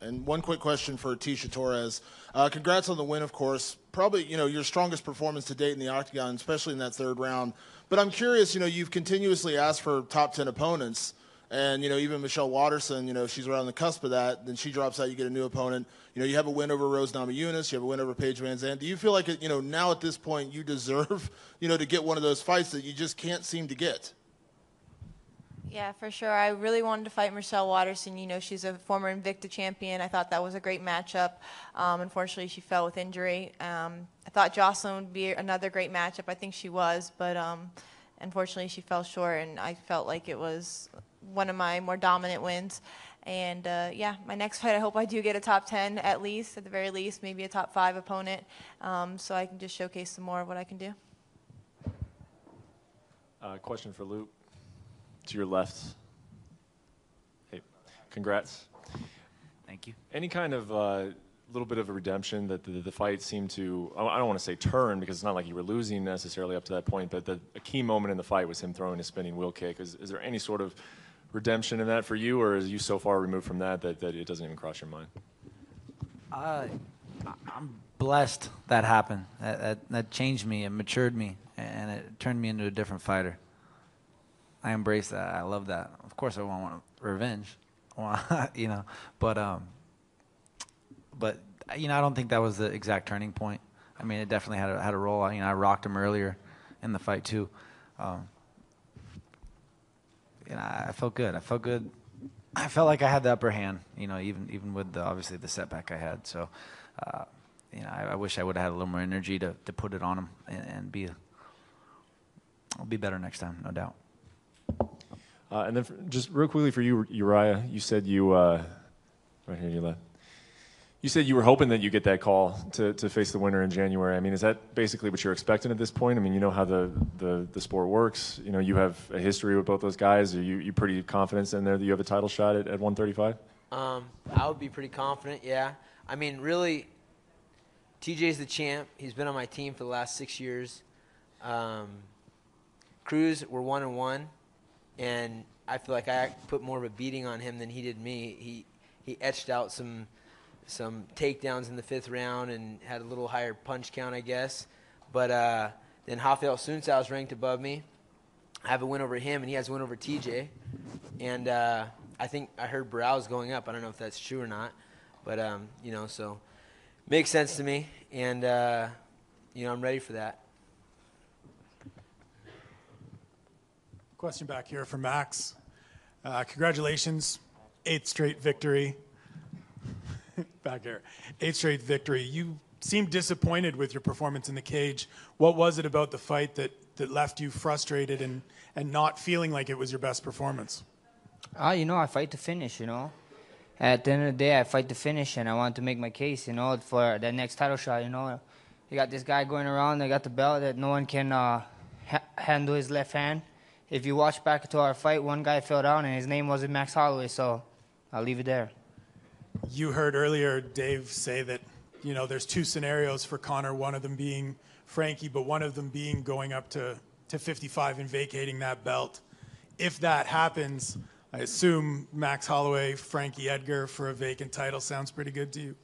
Speaker 9: And one quick question for Tecia Torres. Uh, congrats on the win, of course. Probably, you know, your strongest performance to date in the octagon, especially in that third round. But I'm curious, you know, you've continuously asked for top 10 opponents. And, you know, even Michelle Waterson, you know, she's right on the cusp of that. Then she drops out, you get a new opponent. You know, you have a win over Rose Namajunas, you have a win over Paige VanZant. Do you feel like, you know, now at this point you deserve, *laughs* you know, to get one of those fights that you just can't seem to get?
Speaker 12: Yeah, for sure. I really wanted to fight Michelle Waterson. You know, she's a former Invicta champion. I thought that was a great matchup. Um, unfortunately, she fell with injury. Um, I thought Jocelyn would be another great matchup. I think she was, but um, unfortunately, she fell short, and I felt like it was one of my more dominant wins. And uh, yeah, my next fight, I hope I do get a top 10 at least, at the very least, maybe a top five opponent, um, so I can just showcase some more of what I can do.
Speaker 13: Uh, question for Luke. To your left. Hey, congrats.
Speaker 5: Thank you.
Speaker 13: Any kind of uh, little bit of a redemption that the, the fight seemed to, I don't want to say turn because it's not like you were losing necessarily up to that point, but the, a key moment in the fight was him throwing a spinning wheel kick. Is, is there any sort of redemption in that for you, or are you so far removed from that that, that it doesn't even cross your mind?
Speaker 5: Uh, I'm blessed that happened. That, that, that changed me. It matured me, and it turned me into a different fighter. I embrace that. I love that. Of course, I want revenge. *laughs* You know, but um, but you know, I don't think that was the exact turning point. I mean, it definitely had a, had a role. You know, I rocked him earlier in the fight too. Um, I, I felt good. I felt good. I felt like I had the upper hand. You know, even even with the, obviously the setback I had. So, uh, you know, I, I wish I would have had a little more energy to, to put it on him and, and be. I'll be better next time, no doubt.
Speaker 13: Uh, and then for, just real quickly for you, Urijah, you said you uh, right here, you left. You said you were hoping that you get that call to, to face the winner in January. I mean, is that basically what you're expecting at this point? I mean, you know how the, the, the sport works. You know, you have a history with both those guys. Are you you pretty confident in there that you have a title shot at, at 135?
Speaker 8: Um, I would be pretty confident. Yeah. I mean, really, TJ's the champ. He's been on my team for the last six years. Um, Cruz, we're one and one, and I feel like I put more of a beating on him than he did me. He he etched out some some takedowns in the fifth round and had a little higher punch count, I guess. But uh, then Raphael Assunção is ranked above me. I have a win over him, and he has a win over TJ. And uh, I think I heard Barão's going up. I don't know if that's true or not, but um, you know, so makes sense to me, and uh, you know, I'm ready for that.
Speaker 14: Question back here for Max. Uh, congratulations, eighth straight victory. *laughs* back here, eighth straight victory. You seemed disappointed with your performance in the cage. What was it about the fight that, that left you frustrated and, and not feeling like it was your best performance?
Speaker 15: Ah, you know, I fight to finish, you know. At the end of the day, I fight to finish, and I want to make my case, you know, for that next title shot, you know. You got this guy going around, they got the belt that no one can uh, ha- handle his left hand. If you watch back to our fight, one guy fell down, and his name wasn't Max Holloway, so I'll leave it there.
Speaker 14: You heard earlier Dave say that, you know, there's two scenarios for Conor, one of them being Frankie, but one of them being going up to, to 55 and vacating that belt. If that happens, I assume Max Holloway, Frankie Edgar for a vacant title sounds pretty good to you.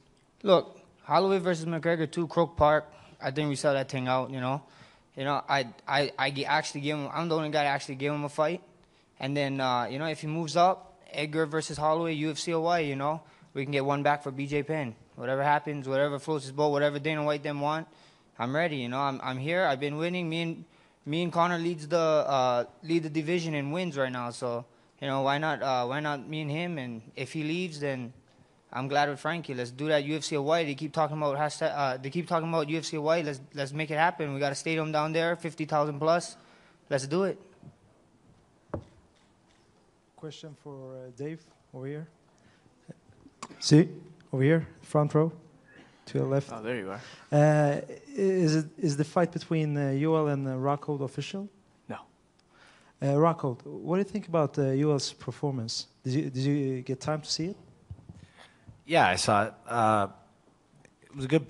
Speaker 15: Look, Holloway versus McGregor, two Croke Park. I think we saw that thing out. You know, you know, I I I actually give him. I'm the only guy that actually gave him a fight. And then uh, you know, if he moves up, Edgar versus Holloway, UFC Hawaii. You know, we can get one back for BJ Penn. Whatever happens, whatever floats his boat, whatever Dana White them want, I'm ready. You know, I'm I'm here. I've been winning. Me and me and Conor leads the uh, lead the division in wins right now. So you know, why not uh, why not me and him? And if he leaves, then I'm glad with Frankie. Let's do that UFC Hawaii. They keep talking about hashtag, uh, they keep talking about UFC Hawaii. Let's let's make it happen. We got a stadium down there, fifty thousand plus. Let's do it.
Speaker 16: Question for uh, Dave over here. See, over here, front row, to your left.
Speaker 3: Oh, there you are.
Speaker 16: Uh, is it is the fight between uh, Yoel and uh, Rockhold official?
Speaker 3: No.
Speaker 16: Uh, Rockhold, what do you think about uh, Yoel's performance? Did you did you get time to see it?
Speaker 5: Yeah, I saw it. Uh, it was a good.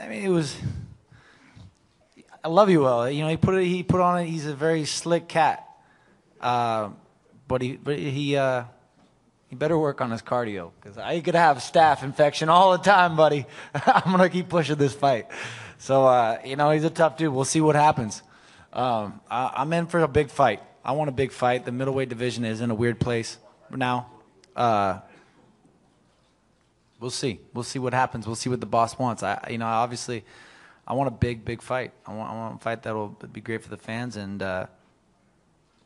Speaker 5: I mean, it was. I love you, Will. You know, he put it. He put on it. He's a very slick cat. Uh, but he, but he, uh, he better work on his cardio because I could have staph infection all the time, buddy. *laughs* I'm gonna keep pushing this fight. So uh, you know, he's a tough dude. We'll see what happens. Um, I, I'm in for a big fight. I want a big fight. The middleweight division is in a weird place now. Uh, we'll see. We'll see what happens. We'll see what the boss wants. I, you know, obviously, I want a big, big fight. I want, I want a fight that will be great for the fans, and uh,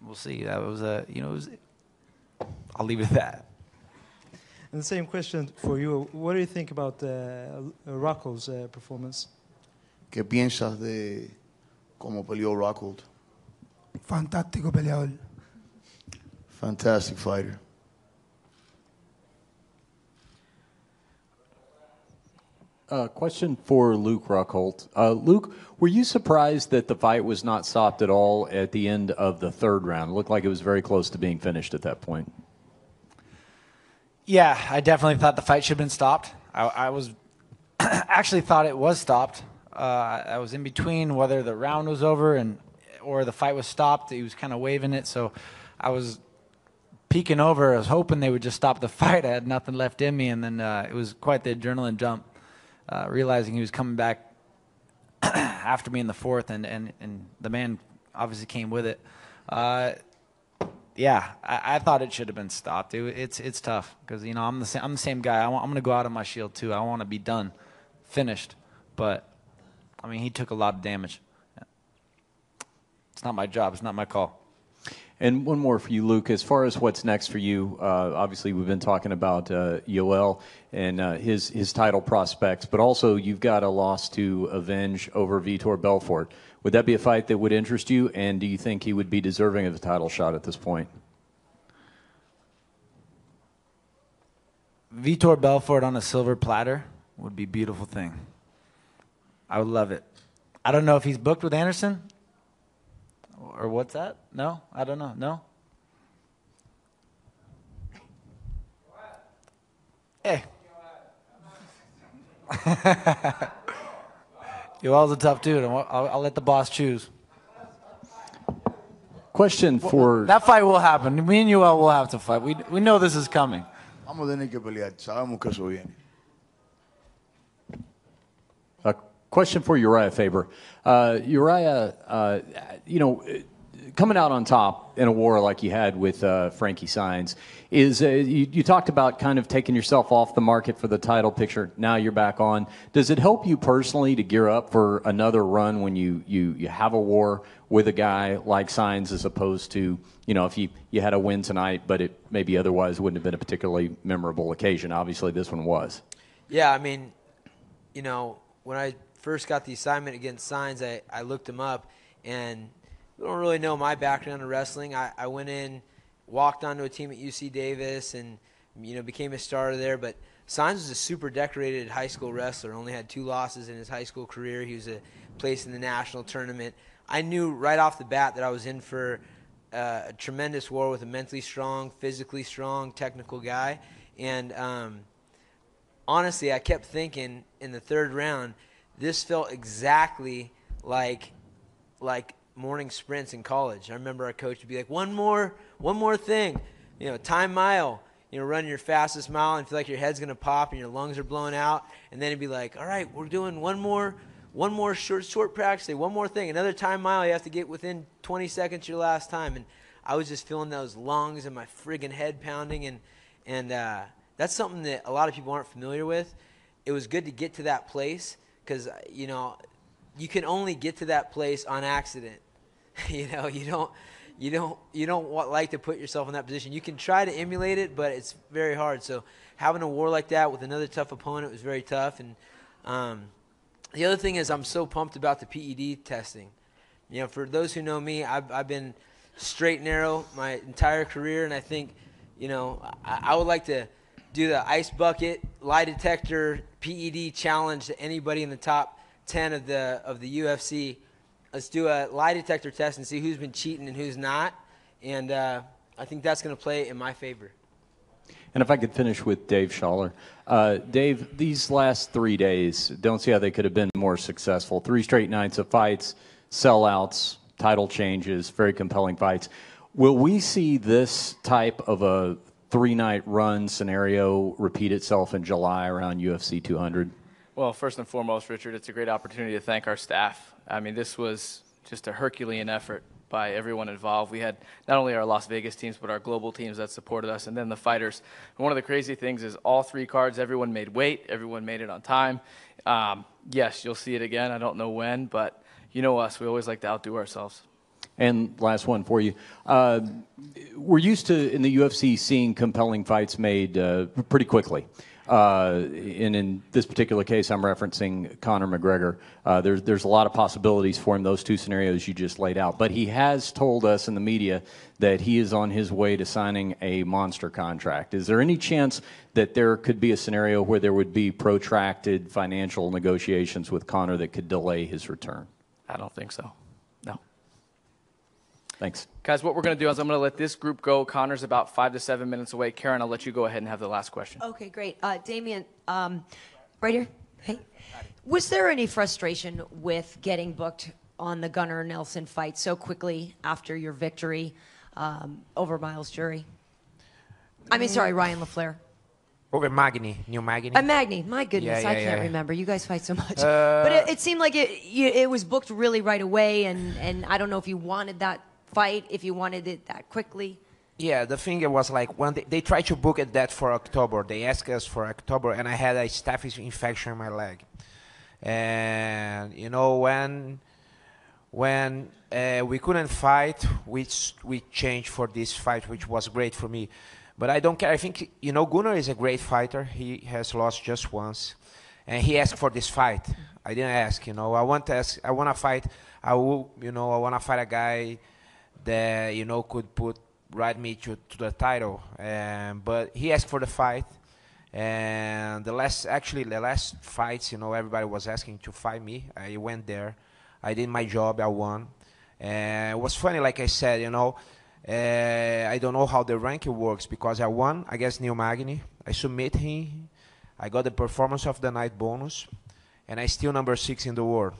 Speaker 5: we'll see. That was a, you know, it was, I'll leave it at that.
Speaker 16: And the same question for you. What do you think about uh, Rockhold's uh, performance?
Speaker 10: ¿Qué piensas de cómo peleó Rockhold?
Speaker 11: Fantástico peleador.
Speaker 10: Fantastic fighter.
Speaker 17: Uh, question for Luke Rockhold. Uh, Luke, were you surprised that the fight was not stopped at all at the end of the third round? It looked like it was very close to being finished at that point.
Speaker 5: Yeah, I definitely thought the fight should have been stopped. I, I was *clears throat* actually thought it was stopped. Uh, I was in between whether the round was over and or the fight was stopped. He was kind of waving it, so I was peeking over. I was hoping they would just stop the *laughs* fight. I had nothing left in me, and then uh, it was quite the adrenaline jump. Uh, realizing he was coming back *clears throat* after me in the fourth, and, and, and the man obviously came with it. Uh, yeah, I, I thought it should have been stopped. It, it's it's tough because you know I'm the same, I'm the same guy. I I'm going to go out on my shield too. I want to be done, finished. But I mean, he took a lot of damage. It's not my job. It's not my call.
Speaker 17: And one more for you, Luke. As far as what's next for you, uh, obviously we've been talking about uh, Yoel and uh, his his title prospects, but also you've got a loss to avenge over Vitor Belfort. Would that be a fight that would interest you? And do you think he would be deserving of a title shot at this point?
Speaker 5: Vitor Belfort on a silver platter would be a beautiful thing. I would love it. I don't know if he's booked with Anderson or what's that? No, I don't know. No. *laughs* Hey. Yoel's a tough dude. I'll, I'll, I'll let the boss choose.
Speaker 17: Question for
Speaker 5: That fight will happen. Me and Yoel will have to fight. We, we know this is coming.
Speaker 10: Vamos a tener que pelear. Sabemos que eso viene.
Speaker 17: A question for Urijah Faber. Uh, Urijah, uh, you know, coming out on top in a war like you had with uh, Frankie Saenz is uh, you, you talked about kind of taking yourself off the market for the title picture. Now you're back on. Does it help you personally to gear up for another run when you, you, you have a war with a guy like Saenz as opposed to, you know, if you, you had a win tonight, but it maybe otherwise wouldn't have been a particularly memorable occasion? Obviously, this one was.
Speaker 8: Yeah, I mean, you know, when I first got the assignment against Saenz, I, I looked him up, and don't really know my background in wrestling. I, I went in, walked onto a team at UC Davis, and you know became a starter there. But Saenz was a super decorated high school wrestler. Only had two losses in his high school career. He was a place in the national tournament. I knew right off the bat that I was in for uh, a tremendous war with a mentally strong, physically strong, technical guy. And um, honestly, I kept thinking in the third round, this felt exactly like like morning sprints in college. I remember our coach would be like, one more, one more thing, you know, time mile, you know, run your fastest mile and feel like your head's gonna pop and your lungs are blowing out, and then it'd be like, all right, we're doing one more, one more short short practice day, one more thing, another time mile. You have to get within 20 seconds your last time, and I was just feeling those lungs and my friggin' head pounding, and and uh, that's something that a lot of people aren't familiar with. It was good to get to that place because you know you can only get to that place on accident. *laughs* you know, you don't you don't you don't want, like to put yourself in that position. You can try to emulate it, but it's very hard. So having a war like that with another tough opponent was very tough. And um, the other thing is, I'm so pumped about the PED testing. You know, for those who know me, I've, I've been straight and narrow my entire career, and I think, you know, I, I would like to do the ice bucket lie detector PED challenge to anybody in the top 10 of the of the UFC. Let's do a lie detector test and see who's been cheating and who's not. And uh, I think that's going to play in my favor.
Speaker 17: And if I could finish with Dave Sholler. Uh, Dave, these last three days, don't see how they could have been more successful. Three straight nights of fights, sellouts, title changes, very compelling fights. Will we see this type of a three night run scenario repeat itself in July around UFC 200?
Speaker 3: Well, first and foremost, Richard, it's a great opportunity to thank our staff. I mean, this was just a Herculean effort by everyone involved. We had not only our Las Vegas teams, but our global teams that supported us, and then the fighters. And one of the crazy things is all three cards, everyone made weight, everyone made it on time. Um, yes, you'll see it again. I don't know when, but you know us, we always like to outdo ourselves.
Speaker 17: And last one for you. Uh, we're used to, in the UFC, seeing compelling fights made uh, pretty quickly. Uh, and in this particular case, I'm referencing Conor McGregor. Uh, there's, there's a lot of possibilities for him, those two scenarios you just laid out. But he has told us in the media that he is on his way to signing a monster contract. Is there any chance that there could be a scenario where there would be protracted financial negotiations with Conor that could delay his return?
Speaker 3: I don't think so. No.
Speaker 17: Thanks.
Speaker 3: Guys, what we're going to do is I'm going to let this group go. Conor's about five to seven minutes away. Karen, I'll let you go ahead and have the last question.
Speaker 18: Okay, great. Uh, Demian, um, right here. Hey. Was there any frustration with getting booked on the Gunnar Nelson fight so quickly after your victory um, over Myles Jury? I mean, sorry, Ryan LaFlare.
Speaker 7: Over Magny, New Magny.
Speaker 18: A Magny. My goodness,
Speaker 7: Yeah,
Speaker 18: I can't
Speaker 7: yeah.
Speaker 18: remember. You guys fight so much.
Speaker 7: Uh,
Speaker 18: but it, it seemed like it, you, it was booked really right away, and, and I don't know if you wanted that fight, if you wanted it that quickly.
Speaker 7: Yeah, the thing was like when they, they tried to book it that for October. They asked us for October, and I had a staph infection in my leg. And you know when when uh, we couldn't fight, s- we changed for this fight, which was great for me. But I don't care. I think you know Gunnar is a great fighter. He has lost just once, and he asked for this fight. I didn't ask. You know, I want to ask. I want to fight. I will. You know, I want to fight a guy that you know could put ride me to, the title. But he asked for the fight, and the last actually the last fights, you know, everybody was asking to fight me. I went there, I did my job, I won, and it was funny. Like I said, you know. Uh, I don't know how the ranking works because I won against Neil Magny. I submit him. I got the performance of the night bonus, and I still number six in the world.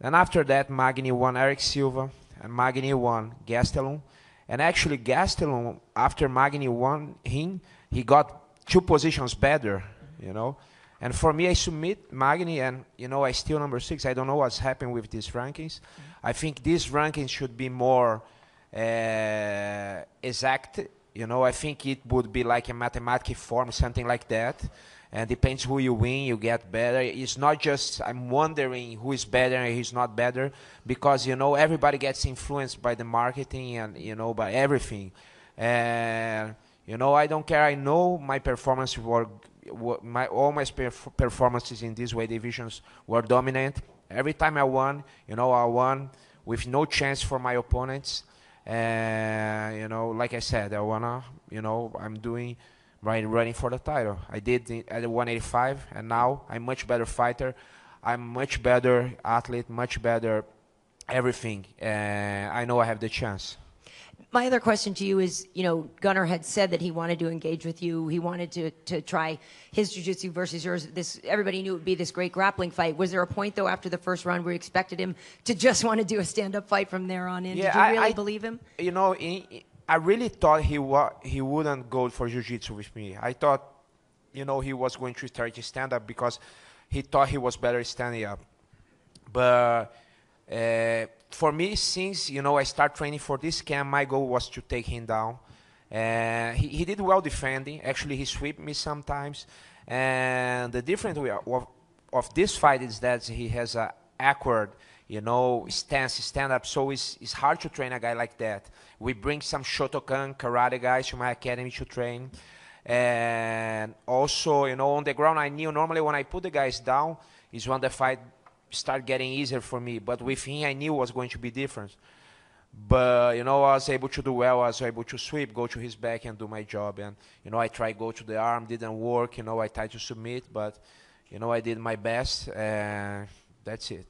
Speaker 7: Then after that, Magny won Erick Silva, and Magny won Gastelum. And actually, Gastelum, after Magny won him, he got two positions better, you know. And for me, I submit Magny, and you know, I still number six. I don't know what's happened with these rankings. I think these rankings should be more uh, exact. You know, I think it would be like a mathematical form, something like that. And depends who you win, you get better. It's not just I'm wondering who is better and who's not better, because you know everybody gets influenced by the marketing and you know by everything. And you know I don't care. I know my performance were, my all my perf- performances in these weight divisions were dominant. Every time I won, you know I won with no chance for my opponents. And you know, like I said, I wanna, you know, I'm doing running for the title. I did at the 185, and now I'm much better fighter. I'm much better athlete, much better everything. And I know I have the chance.
Speaker 18: My other question to you is, you know, Gunnar had said that he wanted to engage with you. He wanted to, to try his jiu-jitsu versus yours. This everybody knew it would be this great grappling fight. Was there a point though after the first round where you expected him to just *laughs* want to do a stand-up fight from there on in? Did you
Speaker 7: I-
Speaker 18: really
Speaker 7: I-
Speaker 18: believe him?
Speaker 7: You know, in, I really thought he wa- he wouldn't go for jiu-jitsu with me. I thought, you know, he was going to start to stand up because he thought he was better standing up. But uh, for me, since you know I start training for this camp, my goal was to take him down. And he, he did well defending. Actually, he swept me sometimes. And the difference of, of this fight is that he has a awkward, you know, stance, stand up. So it's, it's hard to train a guy like that. We bring some Shotokan karate guys to my academy to train. And also, you know, on the ground, I knew normally when I put the guys down is when the fight start getting easier for me. But with him, I knew was going to be different. But you know, I was able to do well. I was able to sweep, go to his back, and do my job. And you know, I tried go to the arm, didn't work. You know, I tried to submit, but you know, I did my best, and that's it.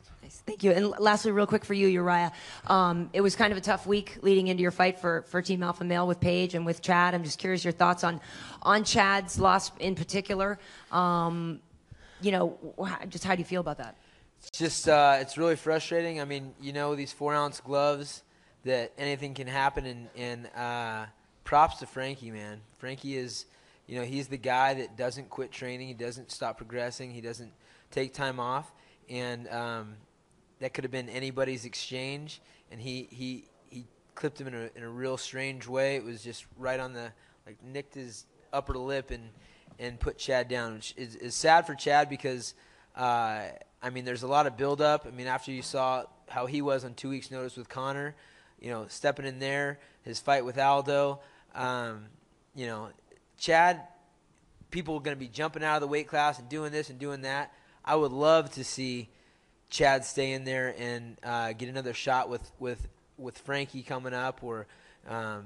Speaker 18: Thank you. And lastly, real quick for you, Urijah, um, it was kind of a tough week leading into your fight for, for Team Alpha Male with Paige and with Chad. I'm just curious your thoughts on on Chad's loss in particular. Um, you know, just how do you feel about that?
Speaker 8: It's just uh, it's really frustrating. I mean, you know, these four ounce gloves that anything can happen, and and uh, props to Frankie, man. Frankie is, you know, he's the guy that doesn't quit training. He doesn't stop progressing. He doesn't take time off, and um, that could have been anybody's exchange, and he he he clipped him in a in a real strange way. It was just right on the like nicked his upper lip and and put Chad down, which is, is sad for Chad because uh, I mean there's a lot of buildup. I mean after you saw how he was on two weeks' notice with Conor, you know stepping in there, his fight with Aldo, um, you know Chad. People are going to be jumping out of the weight class and doing this and doing that. I would love to see Chad stay in there and uh, get another shot with with with Frankie coming up or um,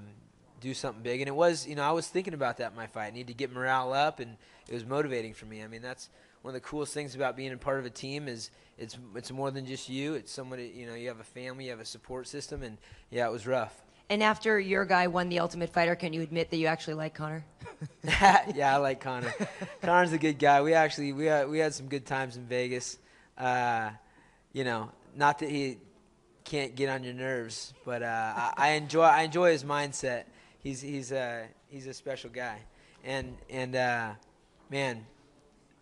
Speaker 8: do something big. And it was, you know, I was thinking about that in my fight. I need to get morale up, and it was motivating for me. I mean, that's one of the coolest things about being a part of a team is it's it's more than just you. It's somebody, you know, you have a family, you have a support system, and yeah, it was rough.
Speaker 18: And after your guy won the Ultimate Fighter, can you admit that you actually like Conor? *laughs*
Speaker 8: yeah, I like Conor. *laughs* Conor's a good guy. We actually we had, we had some good times in Vegas. Uh, you know, not that he can't get on your nerves, but uh, I, I enjoy I enjoy his mindset. he's he's uh, he's a special guy, and and uh, man,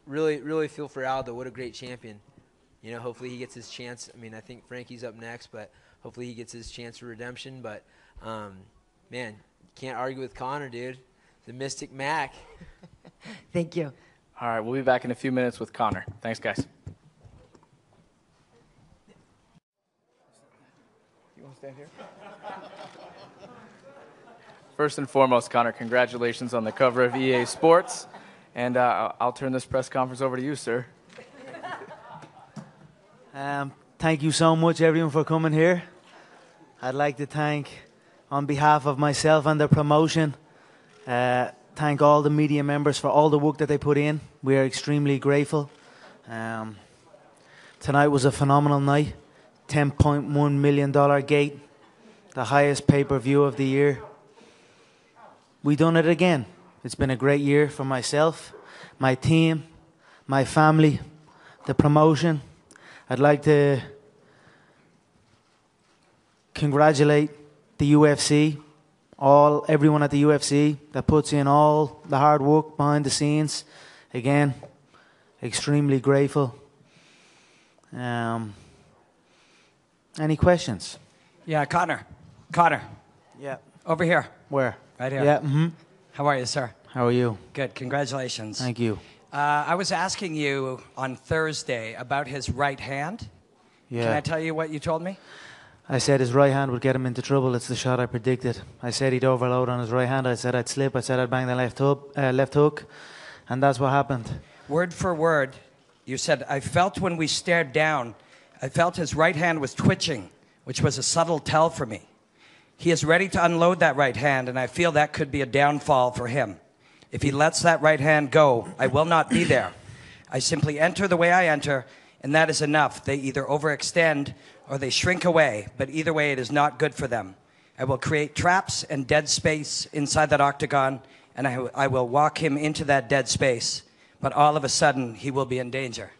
Speaker 8: really really feel for Aldo. What a great champion. You know, hopefully he gets his chance. I mean, I think Frankie's up next, but hopefully he gets his chance for redemption. But um, man, can't argue with Conor, dude. The Mystic Mac. *laughs*
Speaker 18: Thank you.
Speaker 3: All right, we'll be back in a few minutes with Conor. Thanks, guys. You want to stand here? *laughs* First and foremost, Conor, congratulations on the cover of EA Sports. And uh, I'll turn this press conference over to you, sir.
Speaker 19: Um, thank you so much, everyone, for coming here. I'd like to thank, on behalf of myself and the promotion, uh, thank all the media members for all the work that they put in. We are extremely grateful. Um, tonight was a phenomenal night. $10.1 million gate, the highest pay per view of the year. We done it again. It's been a great year for myself, my team, my family, the promotion. I'd like to congratulate the UFC, all everyone at the UFC that puts in all the hard work behind the scenes. Again, extremely grateful. Um, any questions?
Speaker 2: Yeah, Conor. Conor.
Speaker 19: Yeah.
Speaker 2: Over here.
Speaker 19: Where?
Speaker 2: Right here.
Speaker 19: Yeah. Mm-hmm.
Speaker 2: How are you, sir?
Speaker 19: How are you?
Speaker 2: Good. Congratulations.
Speaker 19: Thank you.
Speaker 2: Uh, I was asking you on Thursday about his right hand.
Speaker 19: Yeah.
Speaker 2: Can I tell you what you told me?
Speaker 19: I said his right hand would get him into trouble. It's the shot I predicted. I said he'd overload on his right hand. I said I'd slip. I said I'd bang the left hook, uh, left hook, and that's what happened.
Speaker 2: Word for word, you said, I felt when we stared down, I felt his right hand was twitching, which was a subtle tell for me. He is ready to unload that right hand, and I feel that could be a downfall for him. If he lets that right hand go, I will not be there. I simply enter the way I enter, and that is enough. They either overextend or they shrink away, but either way, it is not good for them. I will create traps and dead space inside that octagon, and I, I will walk him into that dead space, but all of a sudden, he will be in danger.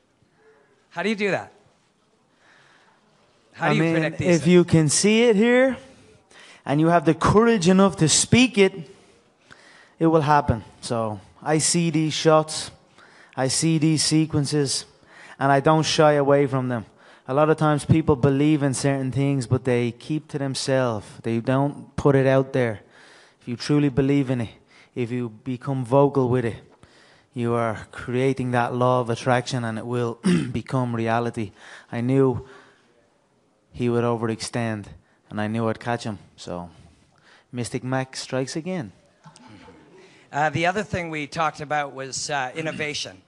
Speaker 2: How do you do that? How do
Speaker 19: I
Speaker 2: you
Speaker 19: mean,
Speaker 2: predict these
Speaker 19: if you can see it here, and you have the courage enough to speak it, it will happen. So I see these shots, I see these sequences, and I don't shy away from them. A lot of times people believe in certain things, but they keep to themselves. They don't put it out there. If you truly believe in it, if you become vocal with it, you are creating that law of attraction and it will *clears throat* become reality. I knew he would overextend and I knew I'd catch him. So Mystic Mac strikes again.
Speaker 2: Uh, the other thing we talked about was uh, innovation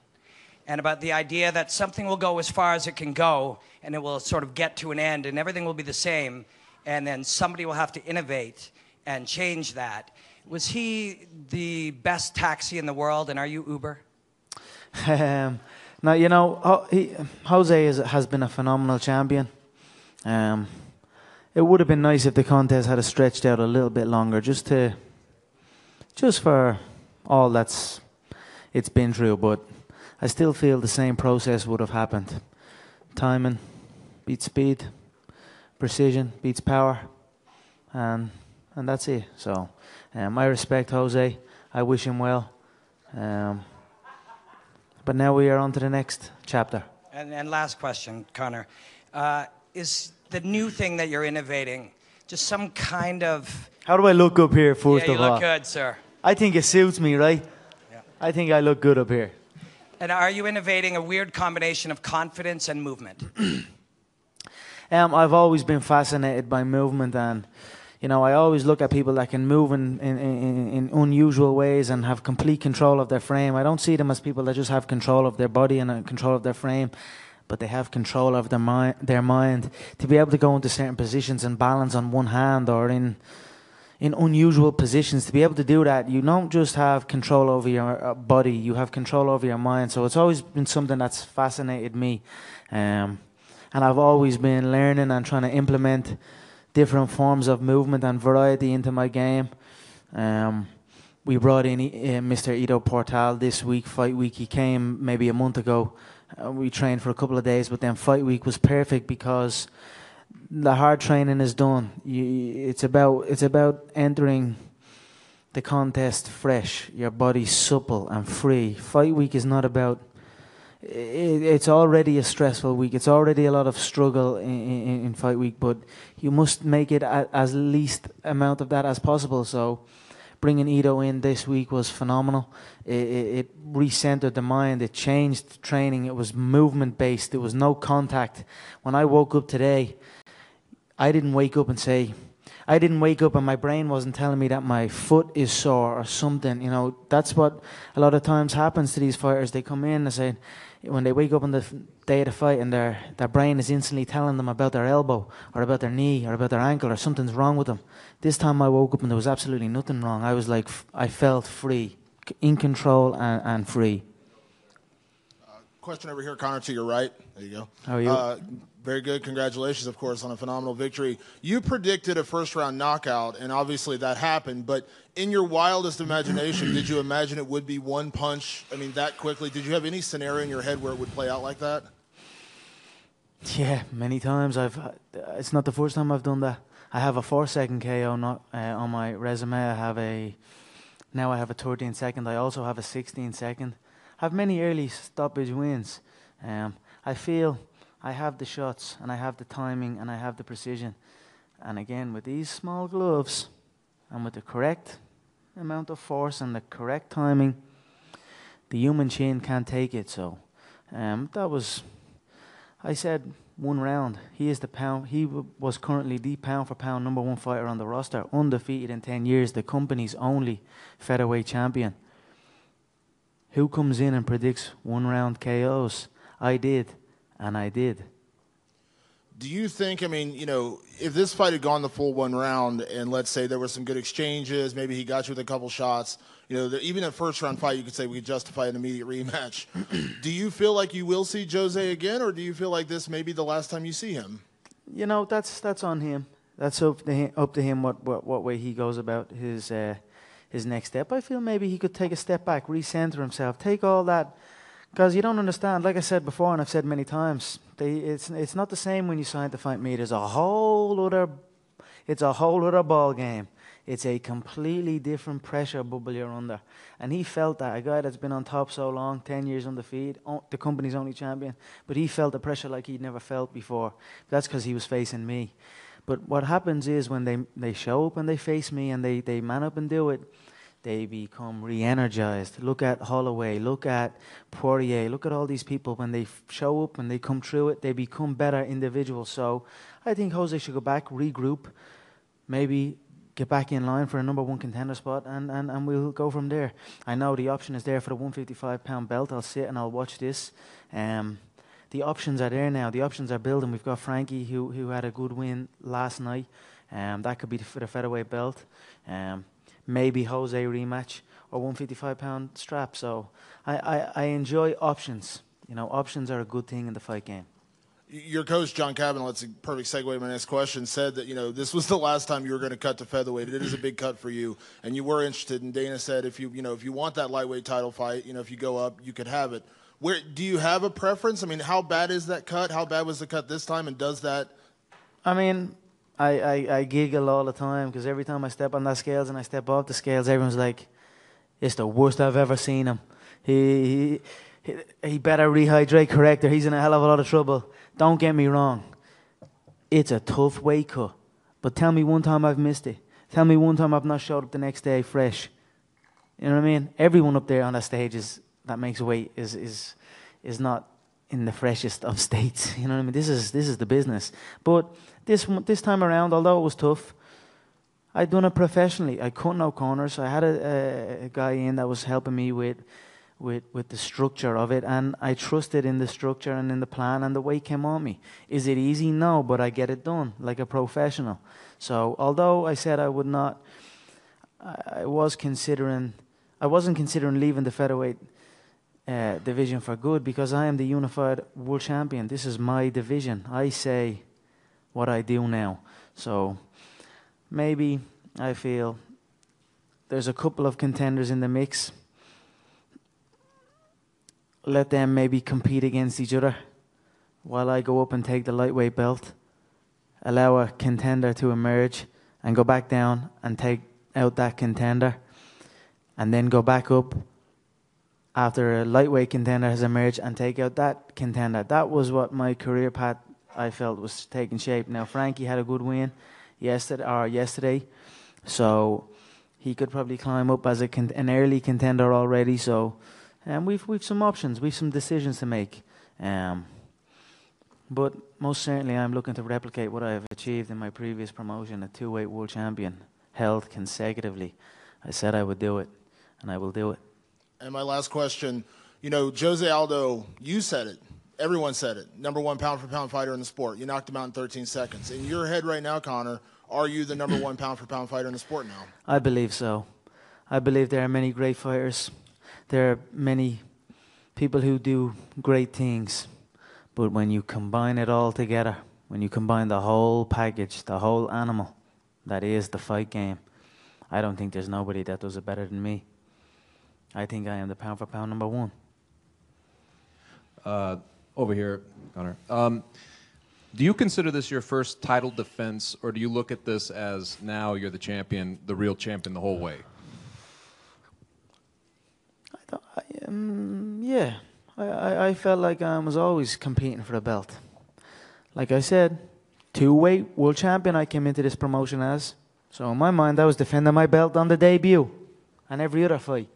Speaker 2: and about the idea that something will go as far as it can go and it will sort of get to an end and everything will be the same and then somebody will have to innovate and change that. Was he the best taxi in the world and are you Uber?
Speaker 19: Um, now you know he, Jose is, has been a phenomenal champion. Um, it would have been nice if the contest had stretched out a little bit longer, just to, just for all that's it's been through. But I still feel the same process would have happened. Timing beats speed, precision beats power, and and that's it. So, um, I respect Jose. I wish him well. Um, but now we are on to the next chapter.
Speaker 2: And, and last question, Conor. Uh, is the new thing that you're innovating just some kind of.
Speaker 19: How do I look up here, first
Speaker 2: yeah, you
Speaker 19: of all?
Speaker 2: look good, sir.
Speaker 19: I think it suits me, right? Yeah. I think I look good up here.
Speaker 2: And are you innovating a weird combination of confidence and movement? *clears throat*
Speaker 19: Um, I've always been fascinated by movement, and you know, I always look at people that can move in, in, in, in unusual ways and have complete control of their frame. I don't see them as people that just have control of their body and uh, control of their frame, but they have control of their mind. Their mind to be able to go into certain positions and balance on one hand or in in unusual positions. To be able to do that, you don't just have control over your uh, body; you have control over your mind. So it's always been something that's fascinated me. Um, and I've always been learning and trying to implement different forms of movement and variety into my game. Um, we brought in uh, Mr. Ido Portal this week, fight week. He came maybe a month ago. Uh, we trained for a couple of days, but then fight week was perfect because the hard training is done. You, it's about it's about entering the contest fresh, your body supple and free. Fight week is not about. It, it's already a stressful week. It's already a lot of struggle in, in, in fight week, but you must make it as least amount of that as possible. So, bringing Ido in this week was phenomenal. It, it, it recentered the mind. It changed training. It was movement based. There was no contact. When I woke up today, I didn't wake up and say, I didn't wake up and my brain wasn't telling me that my foot is sore or something. You know, that's what a lot of times happens to these fighters. They come in and say, when they wake up on the day of the fight and their, their brain is instantly telling them about their elbow or about their knee or about their ankle or something's wrong with them. This time I woke up and there was absolutely nothing wrong. I was like, I felt free, in control and, and free.
Speaker 9: Question over here, Connor, to your right. There you go.
Speaker 19: How are you?
Speaker 9: Uh, very good. Congratulations, of course, on a phenomenal victory. You predicted a first round knockout, and obviously that happened. But in your wildest imagination, did you imagine it would be one punch? I mean, that quickly? Did you have any scenario in your head where it would play out like that?
Speaker 19: Yeah, many times. I've. uh, It's not the first time I've done that. I have a four-second KO not, uh, on my resume. I have a. Now I have a 13 second. I also have a 16 second. I have many early stoppage wins. Um, I feel I have the shots and I have the timing and I have the precision. And again, with these small gloves and with the correct amount of force and the correct timing, the human chin can't take it. So um, that was I said one round. He is the pound. He w- was currently the pound for pound number one fighter on the roster, undefeated in ten years, the company's only featherweight champion. Who comes in and predicts one round KOs? I did, and I did.
Speaker 9: Do you think, I mean, you know, if this fight had gone the full one round and let's say there were some good exchanges, maybe he got you with a couple shots, you know, the, even a first round fight, you could say we could justify an immediate rematch. *clears throat* do you feel like you will see Jose again, or do you feel like this may be the last time you see him?
Speaker 19: You know, that's that's on him. That's up to him, up to him what, what, what way he goes about his uh, his next step. I feel maybe he could take a step back, recenter himself, take all that, because you don't understand. Like I said before, and I've said many times, they, it's it's not the same when you sign to fight me. There's a whole other, it's a whole other ball game. It's a completely different pressure bubble you're under. And he felt that. A guy that's been on top so long, 10 years undefeated, the company's only champion, but he felt the pressure like he'd never felt before. That's because he was facing me. But what happens is when they, they show up and they face me and they, they man up and do it, they become re energized. Look at Holloway, look at Poirier, look at all these people. When they show up and they come through it, they become better individuals. So I think Jose should go back, regroup, maybe get back in line for a number one contender spot, and, and, and we'll go from there. I know the option is there for the 155 pound belt. I'll sit and I'll watch this. Um, the options are there now. The options are building. We've got Frankie, who, who had a good win last night. Um, that could be for the featherweight belt. Um, maybe Jose rematch or 155 pound strap. So I, I, I enjoy options. You know, options are a good thing in the fight game.
Speaker 9: Your coach, John Kavanagh, that's a perfect segue to my next question, said that, you know, this was the last time you were going to cut to featherweight. It is a big cut for you, and you were interested. And Dana said if you, you know, if you want that lightweight title fight, you know, if you go up, you could have it. Where Do you have a preference? I mean, how bad is that cut? How bad was the cut this time? And does that
Speaker 19: I mean, I, I, I giggle all the time because every time I step on that scales and I step off the scales, everyone's like, it's the worst I've ever seen him. He, he, he better rehydrate correct or He's in a hell of a lot of trouble. Don't get me wrong. It's a tough weight cut. But tell me one time I've missed it. Tell me one time I've not showed up the next day fresh. You know what I mean? Everyone up there on that stage is, that makes weight is, is, is not in the freshest of *laughs* states. You know what I mean? This is, this is the business. But this, this time around, although it was tough, I done it professionally. I cut no corners. I had a, a, guy in that was helping me with, with, with the structure of it, and I trusted in the structure and in the plan, and the weight came on me. Is it easy? No, but I get it done like a professional. So although I said I would not, I, I was considering, I wasn't considering leaving the featherweight uh, division for good because I am the unified world champion. This is my division. I say what I do now. So maybe I feel there's a couple of contenders in the mix. Let them maybe compete against each other while I go up and take the lightweight belt. Allow a contender to emerge and go back down and take out that contender. and then go back up after a lightweight contender has emerged and take out that contender. That was what my career path I felt was taking shape. Now Frankie had a good win yesterday or yesterday, so he could probably climb up as con- an early contender already. So, um, we've we've some options, we've some decisions to make. Um, but most certainly, I'm looking to replicate what I have achieved in my previous promotion, a two-weight world champion, held consecutively. I said I would do it, and I will do it.
Speaker 9: And my last question, you know, Jose Aldo, you said it. Everyone said it. Number one pound for pound fighter in the sport. You knocked him out in 13 seconds. In your head right now, Conor, are you the number one pound for pound fighter in the sport now?
Speaker 19: I believe so. I believe there are many great fighters. There are many people who do great things. But when you combine it all together, when you combine the whole package, the whole animal that is the fight game, I don't think there's nobody that does it better than me. I think I am the pound for pound number one.
Speaker 20: Uh, over here, Conor. Um, do you consider this your first title defense, or do you look at this as now you're the champion, the real champion, the whole way?
Speaker 19: Um, yeah, I, I, I felt like I was always competing for the belt. Like I said, two weight world champion I came into this promotion as. So in my mind, I was defending my belt on the debut and every other fight.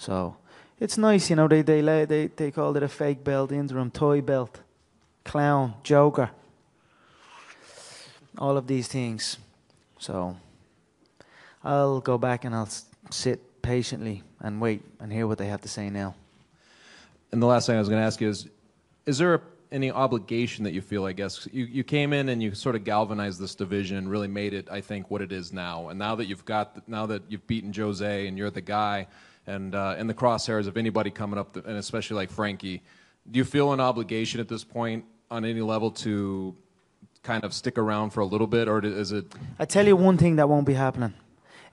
Speaker 19: So it's nice, you know, they, they, lay, they, they called it a fake belt, interim toy belt, clown, joker, all of these things. So I'll go back and I'll sit patiently and wait and hear what they have to say now.
Speaker 20: And the last thing I was going to ask you is, is there any obligation that you feel? I guess you, you came in and you sort of galvanized this division, really made it, I think, what it is now. And now that you've got, now that you've beaten Jose and you're the guy, and uh, in the crosshairs of anybody coming up, and especially like Frankie, do you feel an obligation at this point on any level to kind of stick around for a little bit, or is it?
Speaker 19: I tell you one thing that won't be happening.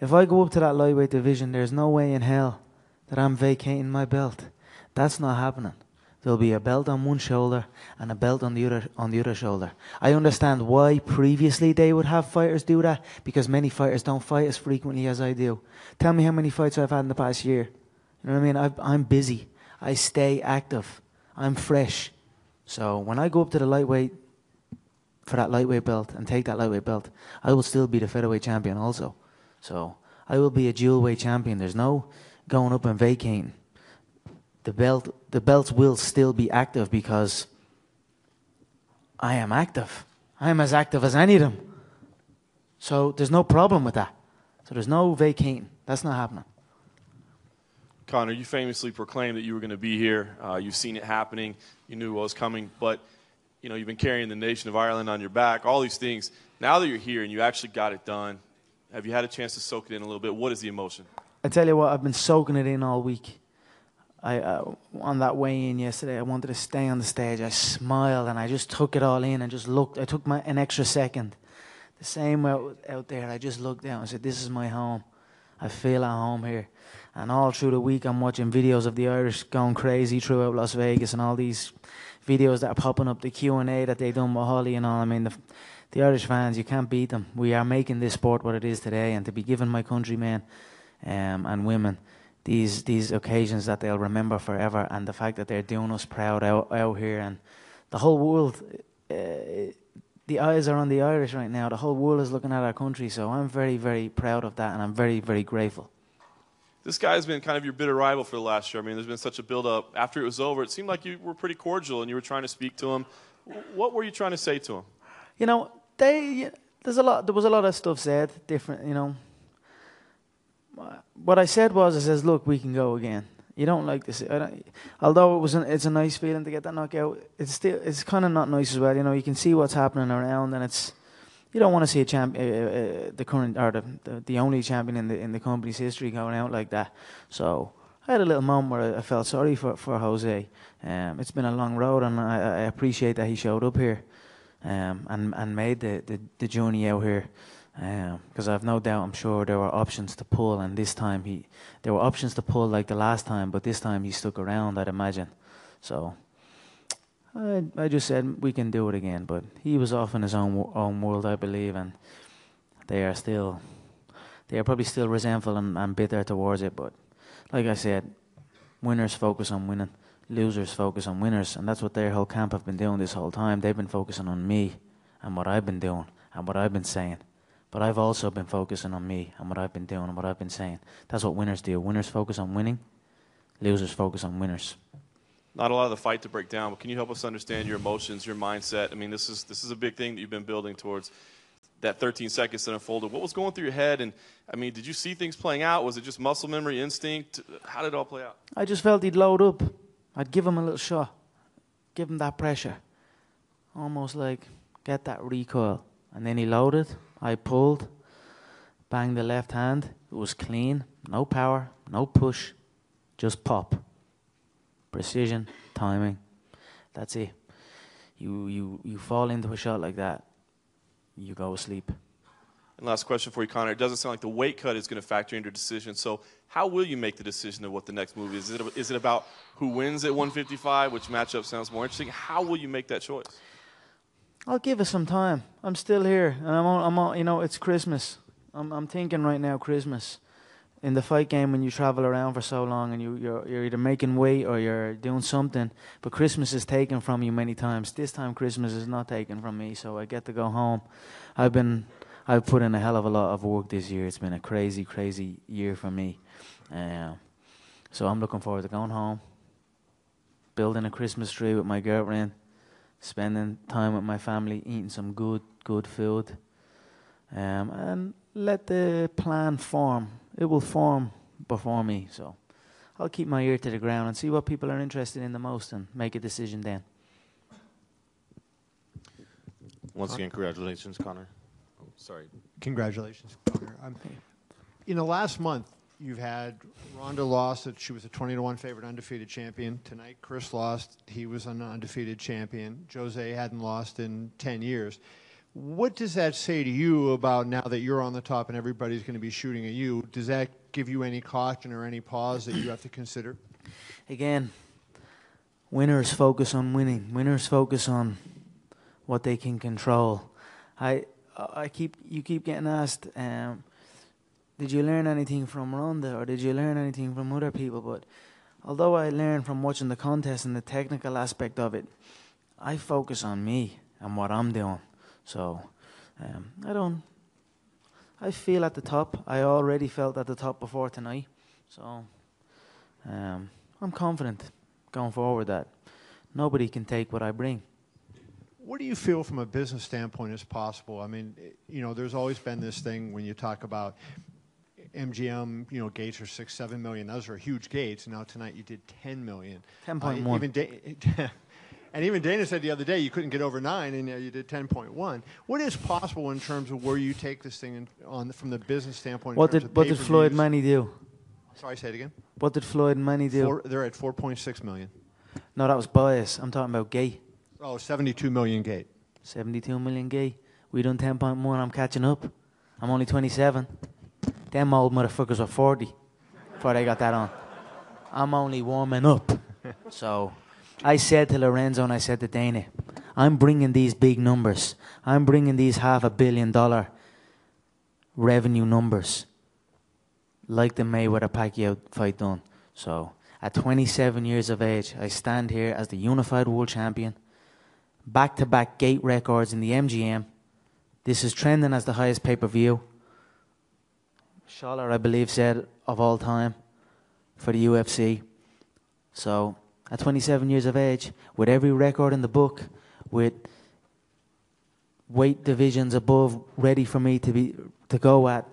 Speaker 19: If I go up to that lightweight division, there's no way in hell that I'm vacating my belt. That's not happening. There'll be a belt on one shoulder and a belt on the other on the other shoulder. I understand why previously they would have fighters do that because many fighters don't fight as frequently as I do. Tell me how many fights I've had in the past year. You know what I mean? i I'm busy. I stay active. I'm fresh. So when I go up to the lightweight for that lightweight belt and take that lightweight belt, I will still be the featherweight champion also. So I will be a dual weight champion. There's no going up and vacating. The belt, the belts will still be active because I am active. I am as active as any of them. So there's no problem with that. So there's no vacating. That's not happening.
Speaker 6: Conor, you famously proclaimed that you were going to be here. Uh, you've seen it happening. You knew what was coming, but you know you've been carrying the nation of Ireland on your back. All these things. Now that you're here and you actually got it done, have you had a chance to soak it in a little bit? What is the emotion?
Speaker 19: I tell you what, I've been soaking it in all week. I uh, on that way in yesterday, I wanted to stay on the stage. I smiled and I just took it all in and just looked. I took my an extra second. The same out, out there, I just looked down and said, "This is my home. I feel at home here." And all through the week, I'm watching videos of the Irish going crazy throughout Las Vegas and all these videos that are popping up, the Q and A that they done with Holly and all. I mean, the, the Irish fans, you can't beat them. We are making this sport what it is today, and to be given my countrymen um, and women these these occasions that they'll remember forever, and the fact that they're doing us proud out, out here, and the whole world. Uh, the eyes are on the Irish right now. The whole world is looking at our country, so I'm very, very proud of that, and I'm very, very grateful.
Speaker 6: This guy's been kind of your bitter rival for the last year. I mean, there's been such a build-up. After it was over, it seemed like you were pretty cordial and you were trying to speak to him. What were you trying to say to him?
Speaker 19: You know, they there's a lot. There was a lot of stuff said, different. You know, what I said was, I says, look, we can go again. You don't like this. Don't, although it was, an, it's a nice feeling to get that knockout. It's still, it's kind of not nice as well. You know, you can see what's happening around, and it's, you don't want to see a champ, uh, uh, the current or the, the the only champion in the in the company's history going out like that. So I had a little moment where I, I felt sorry for for Jose. Um, it's been a long road, and I, I appreciate that he showed up here, um, and and made the, the, the journey out here. Because I've no doubt, I'm sure there were options to pull, and this time he, there were options to pull like the last time, but this time he stuck around. I'd imagine. So I, I just said we can do it again, but he was off in his own own world, I believe, and they are still, they are probably still resentful and, and bitter towards it. But like I said, winners focus on winning, losers focus on winners, and that's what their whole camp have been doing this whole time. They've been focusing on me and what I've been doing and what I've been saying. But I've also been focusing on me and what I've been doing and what I've been saying. That's what winners do. Winners focus on winning, losers focus on winners.
Speaker 6: Not a lot of the fight to break down, but can you help us understand your emotions, your mindset? I mean, this is this is a big thing that you've been building towards. That 13 seconds that unfolded. What was going through your head? And I mean, did you see things playing out? Was it just muscle memory, instinct? How did it all play out?
Speaker 19: I just felt he'd load up. I'd give him a little shot, give him that pressure, almost like get that recoil. And then he loaded. I pulled, banged the left hand. It was clean, no power, no push, just pop. Precision, timing. That's it. You you you fall into a shot like that, you go asleep.
Speaker 6: And last question for you, Conor. It doesn't sound like the weight cut is going to factor into your decision. So, how will you make the decision of what the next move is? Is it, is it about who wins at 155, which matchup sounds more interesting? How will you make that choice?
Speaker 19: I'll give it some time. I'm still here, and I'm on, I'm on, you know, it's Christmas. I'm, I'm thinking right now, Christmas. In the fight game, when you travel around for so long and you, you're, you're either making weight or you're doing something, but Christmas is taken from you many times. This time, Christmas is not taken from me, so I get to go home. I've been, I've put in a hell of a lot of work this year. It's been a crazy, crazy year for me. So I'm looking forward to going home, building a Christmas tree with my girlfriend, spending time with my family, eating some good, good food, um, and let the plan form. It will form before me. So I'll keep my ear to the ground and see what people are interested in the most and make a decision then.
Speaker 21: Once again, congratulations, Conor. Oh, sorry.
Speaker 4: Congratulations, Conor. Um, in the last month, you've had Ronda lost. That she was a 20 to 1 favorite undefeated champion. Tonight, Chris lost. He was an undefeated champion. Jose hadn't lost in 10 years. What does that say to you about now that you're on the top and everybody's going to be shooting at you? Does that give you any caution or any pause that you have to consider?
Speaker 19: Again, winners focus on winning. Winners focus on what they can control. I I keep you keep getting asked, um, did you learn anything from Ronda or did you learn anything from other people? But although I learned from watching the contest and the technical aspect of it, I focus on me and what I'm doing. So um, I don't. I feel at the top. I already felt at the top before tonight. So um, I'm confident going forward that nobody can take what I bring.
Speaker 4: What do you feel from a business standpoint is possible? I mean, you know, there's always been this thing when you talk about MGM, you know, gates are six, seven million. Those are huge gates. Now tonight you did 10 million.
Speaker 19: 10.1.
Speaker 4: Uh, even da- *laughs* and even Dana said the other day you couldn't get over nine, and uh, you did 10.1. What is possible in terms of where you take this thing in, on from the business standpoint? in
Speaker 19: What did what did Floyd
Speaker 4: pay-per-views?
Speaker 19: Do?
Speaker 4: Sorry, say it again.
Speaker 19: What did Floyd Money do?
Speaker 4: Four, they're at 4.6 million.
Speaker 19: No, that was bias. I'm talking about gay.
Speaker 4: Oh, 72 million gate.
Speaker 19: 72 million gay. We done 10.1. I'm catching up. I'm only 27. Them old motherfuckers are 40 before they got that on. I'm only warming up. *laughs* so I said to Lorenzo and I said to Dana, I'm bringing these big numbers. I'm bringing these half a billion dollar revenue numbers like the Mayweather Pacquiao fight done. So at 27 years of age, I stand here as the unified world champion, back to back gate records in the MGM. This is trending as the highest pay per view. Sholler, I believe, said of all time for the UFC. So at 27 years of age, with every record in the book, with weight divisions above ready for me to be to go at,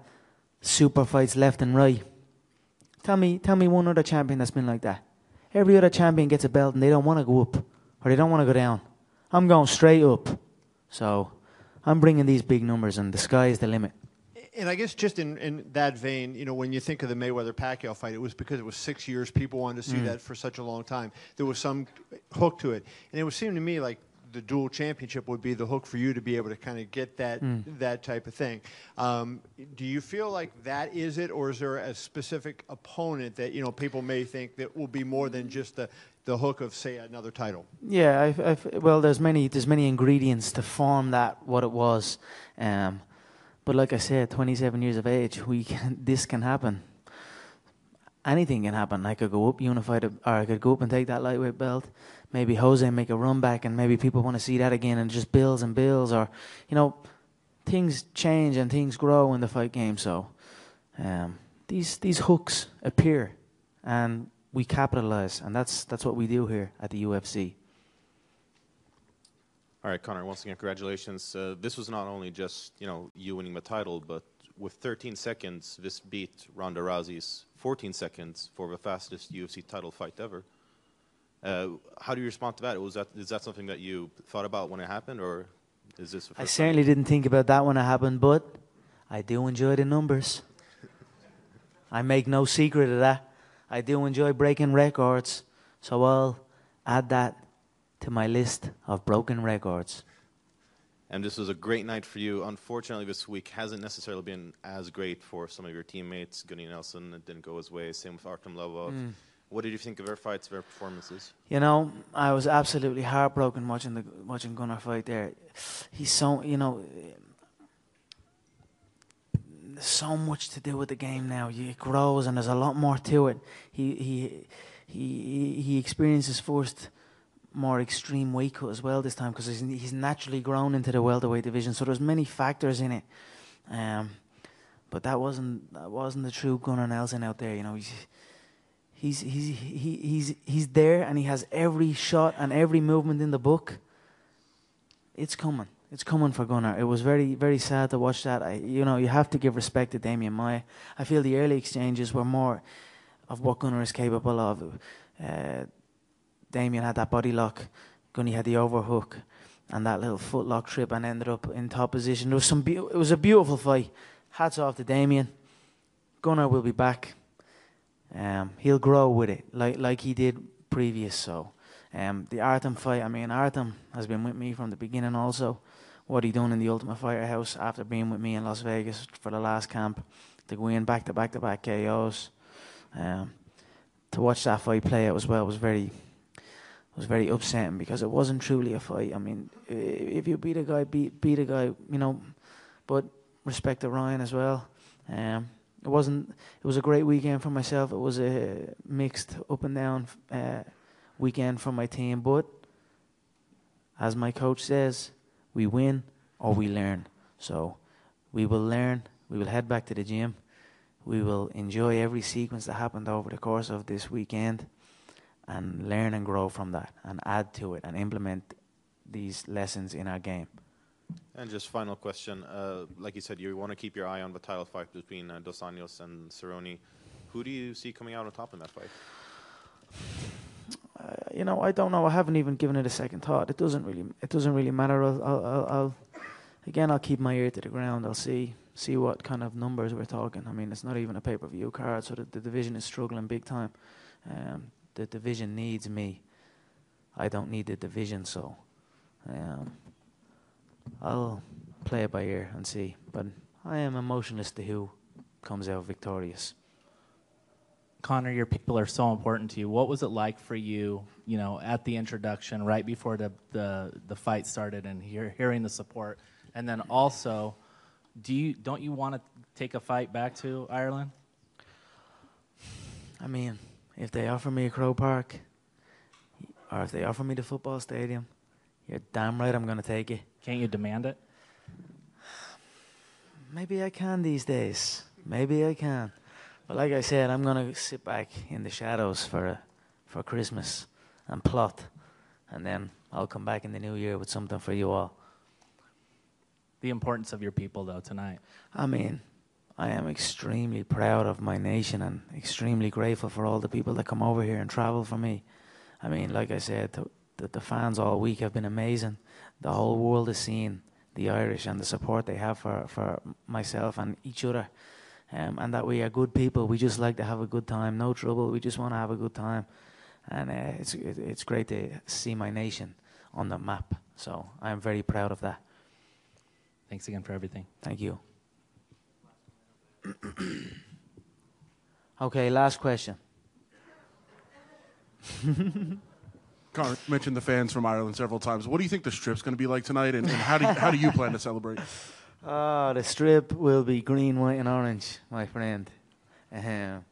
Speaker 19: super fights left and right. Tell me, tell me one other champion that's been like that. Every other champion gets a belt and they don't want to go up or they don't want to go down. I'm going straight up. So I'm bringing these big numbers and the sky is the limit.
Speaker 4: And I guess just in, in that vein, you know, when you think of the Mayweather Pacquiao fight, it was because it was six years. People wanted to see
Speaker 19: Mm.
Speaker 4: that for such a long time. There was some hook to it, and it would seem to me like the dual championship would be the hook for you to be able to kind of get that
Speaker 19: Mm.
Speaker 4: that type of thing. Um, do you feel like that is it, or is there a specific opponent that you know people may think that will be more than just the the hook of say another title?
Speaker 19: Yeah, I've, I've, well, there's many there's many ingredients to form that what it was, um, but like I said, 27 years of age, we *laughs* can, this can happen. anything can happen. I could go up unified, or I could go up and take that lightweight belt. Maybe Jose make a run back, and maybe people want to see that again, and just bills and bills, or you know, things change and things grow in the fight game. So um, these these hooks appear, and we capitalize, and that's that's what we do here at the UFC.
Speaker 21: All right, Conor. Once again, congratulations. Uh, this was not only just you know you winning the title, but with 13 seconds, this beat Ronda Rousey's 14 seconds for the fastest UFC title fight ever. Uh, how do you respond to that? Was that is that something that you thought about when it happened, or is this?
Speaker 19: I
Speaker 21: first time?
Speaker 19: certainly didn't think about that when it happened, but I do enjoy the numbers. I make no secret of that. I do enjoy breaking records, so I'll add that to my list of broken records.
Speaker 21: And this was a great night for you. Unfortunately, this week hasn't necessarily been as great for some of your teammates. Gunny Nelson it didn't go his way. Same with Artem Lobov.
Speaker 19: Mm.
Speaker 21: What did you think of their fights, their performances?
Speaker 19: You know, I was absolutely heartbroken watching the watching Gunnar fight there. He's so you know, there's so much to do with the game now. It grows and there's a lot more to it. He he he he experienced his first more extreme weight cut as well this time because he's, he's naturally grown into the welterweight division. So there's many factors in it. Um, but that wasn't that wasn't the true Gunnar Nelson out there. You know, he's he's he's he, he's he's there and he has every shot and every movement in the book. It's coming. It's coming for Gunnar. It was very very sad to watch that. I, you know, you have to give respect to Demian Maia. I feel the early exchanges were more of what Gunnar is capable of. Uh, Demian had that body lock. Gunny had the overhook and that little foot lock trip and ended up in top position. There was some. Be- it was a beautiful fight. Hats off to Demian. Gunnar will be back. Um, he'll grow with it, like like he did previous. So, um, the Artem fight. I mean, Artem has been with me from the beginning. Also, what he done in the Ultimate Fighter House after being with me in Las Vegas for the last camp, to go in back to back to back KOs. Um, to watch that fight play out as well was very was very upsetting because it wasn't truly a fight. I mean, if you beat a guy, beat beat a guy, you know. But respect to Ryan as well. Um, it wasn't. It was a great weekend for myself. It was a mixed up and down uh, weekend for my team. But as my coach says, we win or we learn. So we will learn. We will head back to the gym. We will enjoy every sequence that happened over the course of this weekend and learn and grow from that and add to it and implement these lessons in our game.
Speaker 21: And just final question, uh, like you said, you want to keep your eye on the title fight between uh, Dos Anjos and Cerrone. Who do you see coming out on top in that fight?
Speaker 19: Uh, you know, I don't know. I haven't even given it a second thought. It doesn't really. It doesn't really matter. I'll, I'll, I'll, I'll again. I'll keep my ear to the ground. I'll see see what kind of numbers we're talking. I mean, it's not even a pay per view card, so the, the division is struggling big time. Um, the division needs me. I don't need the division, so um, I'll play it by ear and see. But I am emotionless to who comes out victorious.
Speaker 22: Conor, your people are so important to you. What was it like for you, you know, at the introduction, right before the the, the fight started, and hear, hearing the support, and then also, do you don't you want to take a fight back to Ireland?
Speaker 19: I mean, if they offer me a Croke Park, or if they offer me the football stadium, you're damn right I'm going to take it.
Speaker 22: Can't you demand it?
Speaker 19: Maybe I can these days. Maybe I can. But like I said, I'm going to sit back in the shadows for a, for Christmas and plot, and then I'll come back in the new year with something for you all.
Speaker 22: The importance of your people, though, tonight.
Speaker 19: I mean, I am extremely proud of my nation and extremely grateful for all the people that come over here and travel for me. I mean, like I said, the, the, the fans all week have been amazing. The whole world has seen the Irish and the support they have for, for myself and each other. Um, and that we are good people. We just like to have a good time, no trouble. We just want to have a good time. And uh, it's, it, it's great to see my nation on the map. So I am very proud of that.
Speaker 22: Thanks again for everything.
Speaker 19: Thank you. *clears throat* okay, last question. *laughs*
Speaker 23: Conor mentioned the fans from Ireland several times. What do you think the strip's going to be like tonight, and, and how, do you, how do you plan to celebrate? *laughs*
Speaker 19: Ah, the strip will be green, white, and orange, my friend. Um,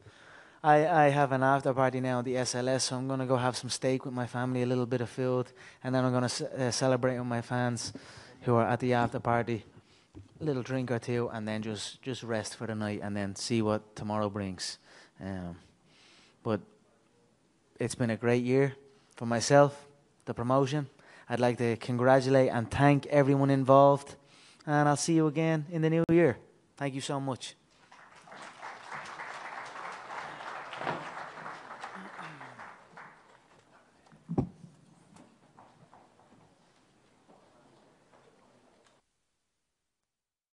Speaker 19: I, I have an after party now at the SLS, so I'm going to go have some steak with my family, a little bit of food, and then I'm going to uh, celebrate with my fans who are at the after party. Little drink or two, and then just, just rest for the night, and then see what tomorrow brings. Um, but it's been a great year for myself, the promotion. I'd like to congratulate and thank everyone involved, and I'll see you again in the new year. Thank you so much.